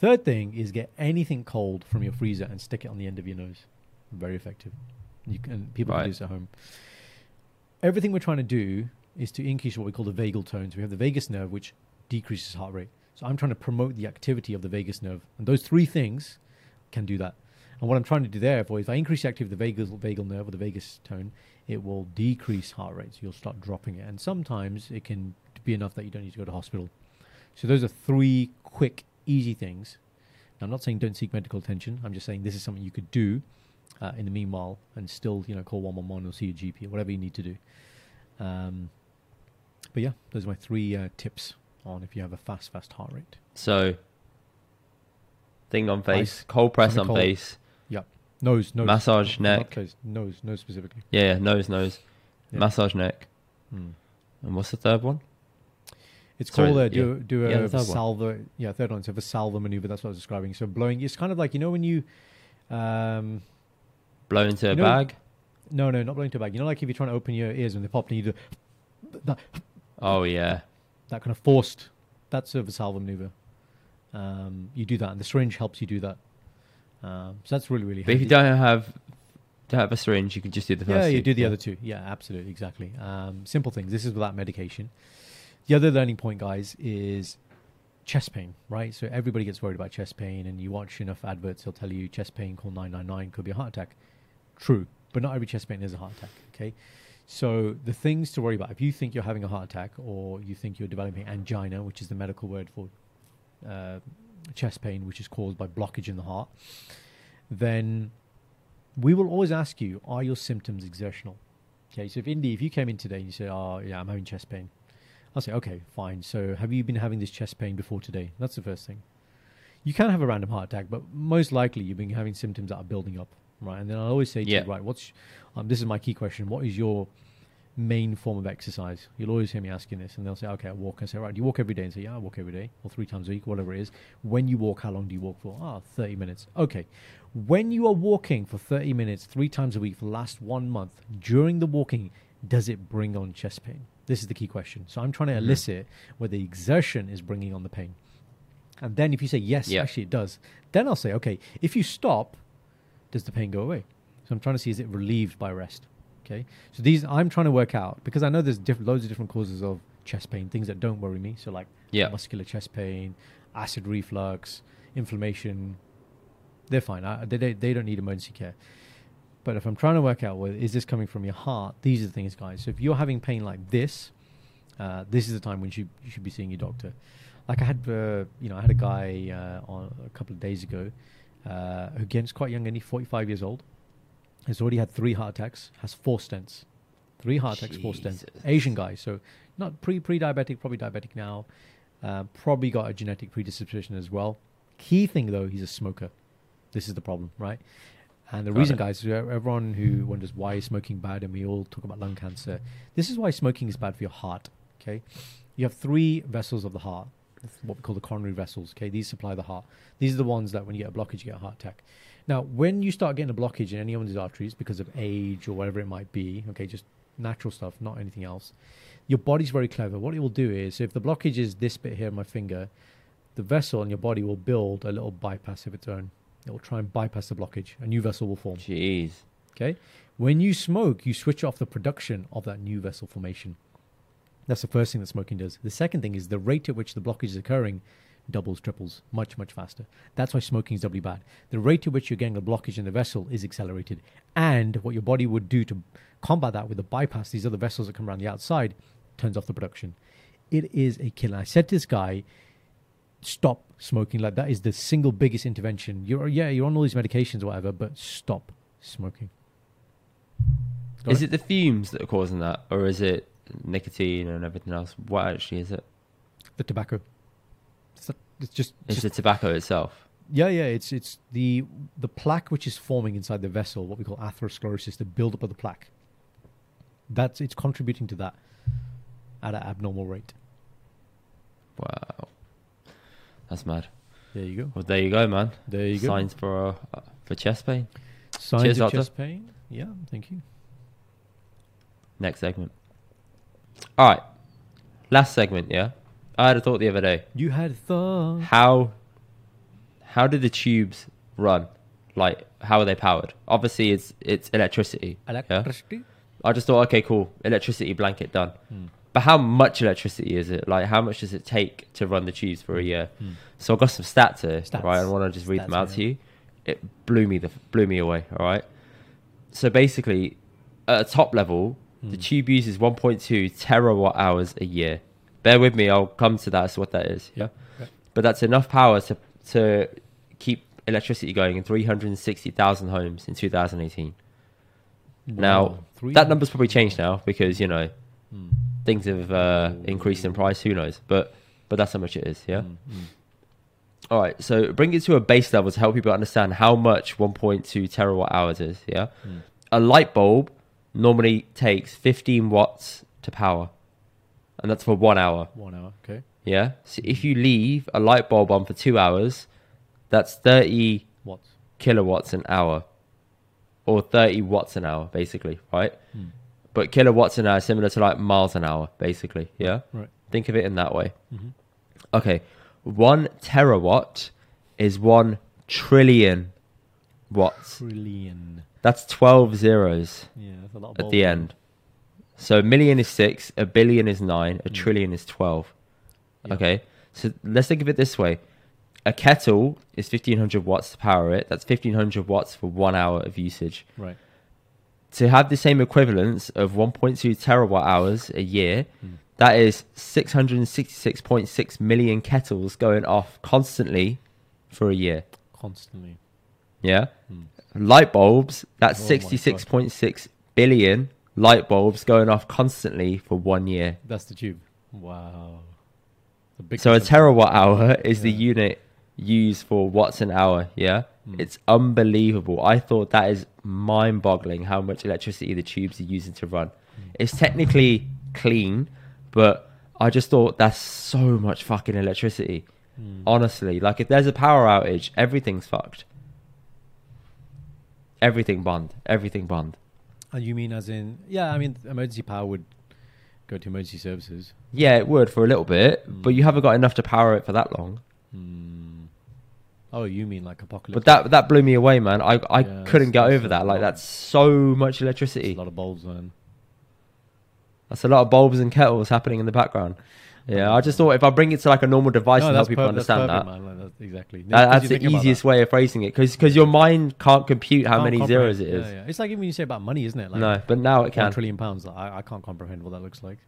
Third thing is get anything cold from your freezer and stick it on the end of your nose. Very effective. You can people can do this at home. Everything we're trying to do is to increase what we call the vagal tone. So we have the vagus nerve, which decreases heart rate. So I'm trying to promote the activity of the vagus nerve, and those three things can do that. And what I'm trying to do therefore, if I increase the activity of the vagal vagal nerve or the vagus tone, it will decrease heart rate. So you'll start dropping it, and sometimes it can be enough that you don't need to go to hospital. So those are three quick, easy things. Now, I'm not saying don't seek medical attention. I'm just saying this is something you could do uh, in the meanwhile and still, you know, call 111 or see a GP or whatever you need to do. Um, but yeah, those are my three uh, tips on if you have a fast, fast heart rate. So, thing on face, Ice. cold press on cold. face, Yep. Nose, nose. Massage neck. close. Nose, nose specifically. yeah, yeah, nose, nose, Yeah. massage neck, Hmm. and what's the third one? It's Sorry, called a, yeah. do, do Yeah, a the third one. Yeah, third one. So Valsalva maneuver. That's what I was describing. So blowing. It's kind of like you know when you, um, Blow into a know- bag. no, no, not blowing to a bag. You know, like if you're trying to open your ears when they pop, and you do that, Oh yeah, that kind of forced. That's a Valsalva maneuver. Um, you do that, and the syringe helps you do that. Um, so that's really, really. but if you don't have don't have a syringe, you can just do the first. yeah, you two. do the Yeah. other two. Yeah, absolutely, exactly. Um, simple things. This is without medication. The other learning point, guys, is chest pain. Right. So everybody gets worried about chest pain, and you watch enough adverts, they'll tell you chest pain, call nine nine nine, could be a heart attack. True, but not every chest pain is a heart attack. Okay. So the things to worry about if you think you're having a heart attack or you think you're developing angina, which is the medical word for uh, chest pain, which is caused by blockage in the heart, then we will always ask you, are your symptoms exertional? Okay, so if Indy, if you came in today and you say, oh, yeah, I'm having chest pain, I'll say, okay, fine. So have you been having this chest pain before today? That's the first thing. You can have a random heart attack, but most likely you've been having symptoms that are building up, right? And then I'll always say to Yeah. you, right, what's, um, this is my key question, what is your main form of exercise? You'll always hear me asking this, and they'll say, okay, I walk. I say, right, do you walk every day? And say, yeah, I walk every day, or three times a week, whatever it is. When you walk, how long do you walk for? Ah, 30 minutes. Okay. When you are walking for 30 minutes, three times a week for the last one month, during the walking, does it bring on chest pain? This is the key question. So I'm trying to Mhm. elicit whether the exertion is bringing on the pain. And then if you say, yes, Yeah. actually it does, then I'll say, okay, if you stop, does the pain go away? So I'm trying to see, is it relieved by rest? Okay. So these I'm trying to work out because I know there's diff- loads of different causes of chest pain, things that don't worry me. So like Yeah. muscular chest pain, acid reflux, inflammation. They're fine. I, they, they they don't need emergency care. But if I'm trying to work out, well, is this coming from your heart? These are the things, guys. So if you're having pain like this, uh, this is the time when you should, you should be seeing your doctor. Like I had, uh, you know, I had a guy uh, on a couple of days ago uh, who again is quite young, and he's 45 years old. Has already had three heart attacks. Has four stents, three heart attacks, four stents. Asian guy, so not pre pre diabetic, probably diabetic now. Uh, probably got a genetic predisposition as well. Key thing though, he's a smoker. This is the problem, right? And the Got reason, it. guys, everyone who wonders why is smoking bad, and we all talk about lung cancer. This is why smoking is bad for your heart. Okay, you have three vessels of the heart, what we call the coronary vessels. Okay, these supply the heart. These are the ones that when you get a blockage, you get a heart attack. Now, when you start getting a blockage in any of these arteries because of age or whatever it might be, okay, just natural stuff, not anything else, your body's very clever. What it will do is, if the blockage is this bit here my finger, the vessel in your body will build a little bypass of its own. It will try and bypass the blockage. A new vessel will form. Jeez. Okay. When you smoke, you switch off the production of that new vessel formation. That's the first thing that smoking does. The second thing is the rate at which the blockage is occurring doubles, triples, much, much faster. That's why smoking is doubly bad. The rate at which you're getting a blockage in the vessel is accelerated. And what your body would do to combat that with the bypass, these other vessels that come around the outside, turns off the production. It is a killer. I said to this guy, stop smoking. Like that is the single biggest intervention. You're yeah, you're on all these medications or whatever, but stop smoking. Got Is it the fumes that are causing that, or is it nicotine and everything else? What actually is it? the tobacco? It's, it's just, It's just the tobacco itself. yeah, yeah. It's it's the the plaque which is forming inside the vessel, what we call atherosclerosis, the buildup of the plaque. That's it's contributing to that at an abnormal rate. Wow, that's mad. There you go. Well, there you go, man. There you go. Signs for uh, for chest pain. Signs Cheers, of doctor. chest pain. Yeah, thank you. Next segment. All right, last segment. Yeah, I had a thought the other day. You had a thought. How how do the tubes run? Like, how are they powered? Obviously, it's it's electricity. yeah? Electricity. I just thought, okay, cool, electricity blanket done. Hmm. But how much electricity is it? Like, how much does it take to run the tubes for a year? Hmm. So I've got some stats here, Stats. right? I want to just read them out yeah. to you. It blew me the blew me away. All right. So basically, at a top level, the Hmm. tube uses 1.2 terawatt hours a year. Bear with me. I'll come to that as what that is. Yeah. Yeah. But that's enough power to to keep electricity going in 360,000 homes in 2018. Now Wow. Three- that number's probably changed now because you know Hmm. Things have uh, increased in price. Who knows? But but that's how much it is. Yeah. Hmm, hmm. All right. So bring it to a base level to help people understand how much 1.2 terawatt hours is. Yeah. Hmm. A light bulb normally takes 15 watts to power, and that's for one hour. One hour. Okay. Yeah. So if you leave a light bulb on for two hours, that's 30 watts kilowatts an hour, or 30 watts an hour, basically, right? Hmm. But kilowatts an hour is similar to like miles an hour, basically. Yeah. Right. Think of it in that way. Mhm. Okay. One terawatt is one trillion watts. Trillion. That's 12 zeros Yeah, that's a lot at the end. So a million is six, a billion is nine, a Mm. trillion is 12. Yeah. Okay. So let's think of it this way. A kettle is 1500 watts to power it. That's 1500 watts for one hour of usage. Right. To have the same equivalence of 1.2 terawatt hours a year, Hmm. that is 666.6 million kettles going off constantly for a year. Constantly. Yeah. Hmm. Light bulbs, that's Oh 66.6 billion light bulbs going off constantly for one year. That's the tube. Wow. So a terawatt hour is the unit used for watts an hour. Yeah. Hmm. It's unbelievable. I thought that is mind boggling how much electricity the tubes are using to run. Hmm. It's technically clean, but I just thought that's so much fucking electricity. Hmm. Honestly, like if there's a power outage, everything's fucked. Everything bond. Everything bond. And you mean as in, yeah, I mean, emergency power would go to emergency services. Yeah, it would for a little bit, Mm. but you haven't got enough to power it for that long. Hmm. Oh, you mean like apocalypse? But that that blew me away, man. I I Yeah, couldn't get over that. Like that's so much electricity. a lot of bulbs, man. That's a lot of bulbs and kettles happening in the background. Yeah, I just thought if I bring it to like a normal device No, and help that's people that's understand perfect, that, man. That's exactly. that- that's the easiest that. way of phrasing it. Because because your mind can't compute how Can't many comprehend. zeros it is. Yeah, yeah. It's like even when you say about money, isn't it? Like no, but now it one can. trillion pounds. I, I can't comprehend what that looks like.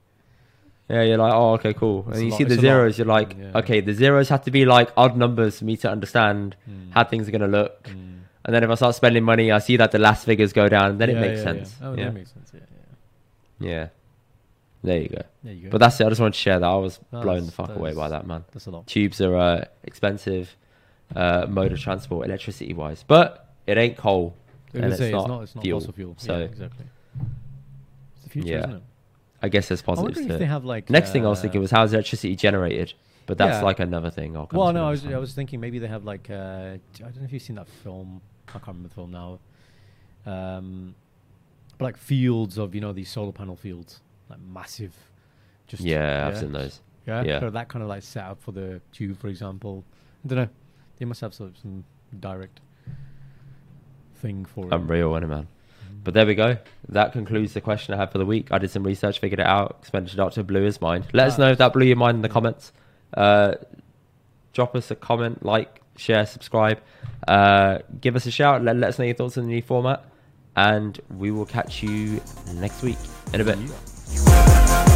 Yeah, you're like, oh, okay, cool. And a you lot- see the it's a lot. zeros, you're like, Yeah. okay, the zeros have to be like odd numbers for me to understand Hmm. how things are going to look. Hmm. And then if I start spending money, I see that the last figures go down, and then it makes yeah, sense. Yeah. Oh, yeah. that makes sense. Yeah, yeah. yeah. There you go. There you go. But that's it. I just wanted to share that. I was No, blown the fuck away by that, man. that's a lot. Tubes are uh, expensive uh, mode of transport, electricity wise, but it ain't coal. And it's say, not it's not. It's not fuel, fossil fuel. so- yeah, exactly. It's the future, Yeah. isn't it? I guess there's I'm positives wondering to if they have like. Next thing I was uh, thinking was how's electricity generated, but that's Yeah. like another thing. I'll Well, no, I was. I was thinking maybe they have like uh, I don't know if you've seen that film. I can't remember the film now. Um, but like fields of you know these solar panel fields, like massive. Just yeah, I've seen those. Yeah, yeah. so that kind of like set up for the tube, for example. I don't know. They must have some, some direct thing for it. Unreal, man? But there we go. That concludes the question I had for the week. I did some research, figured it out, Expenditure doctor to blew his mind. Let nice. us know if that blew your mind in the comments. Uh, drop us a comment, like, share, subscribe. Uh, give us a shout. Let, let us know your thoughts on the new format. And we will catch you next week in a bit. Yeah.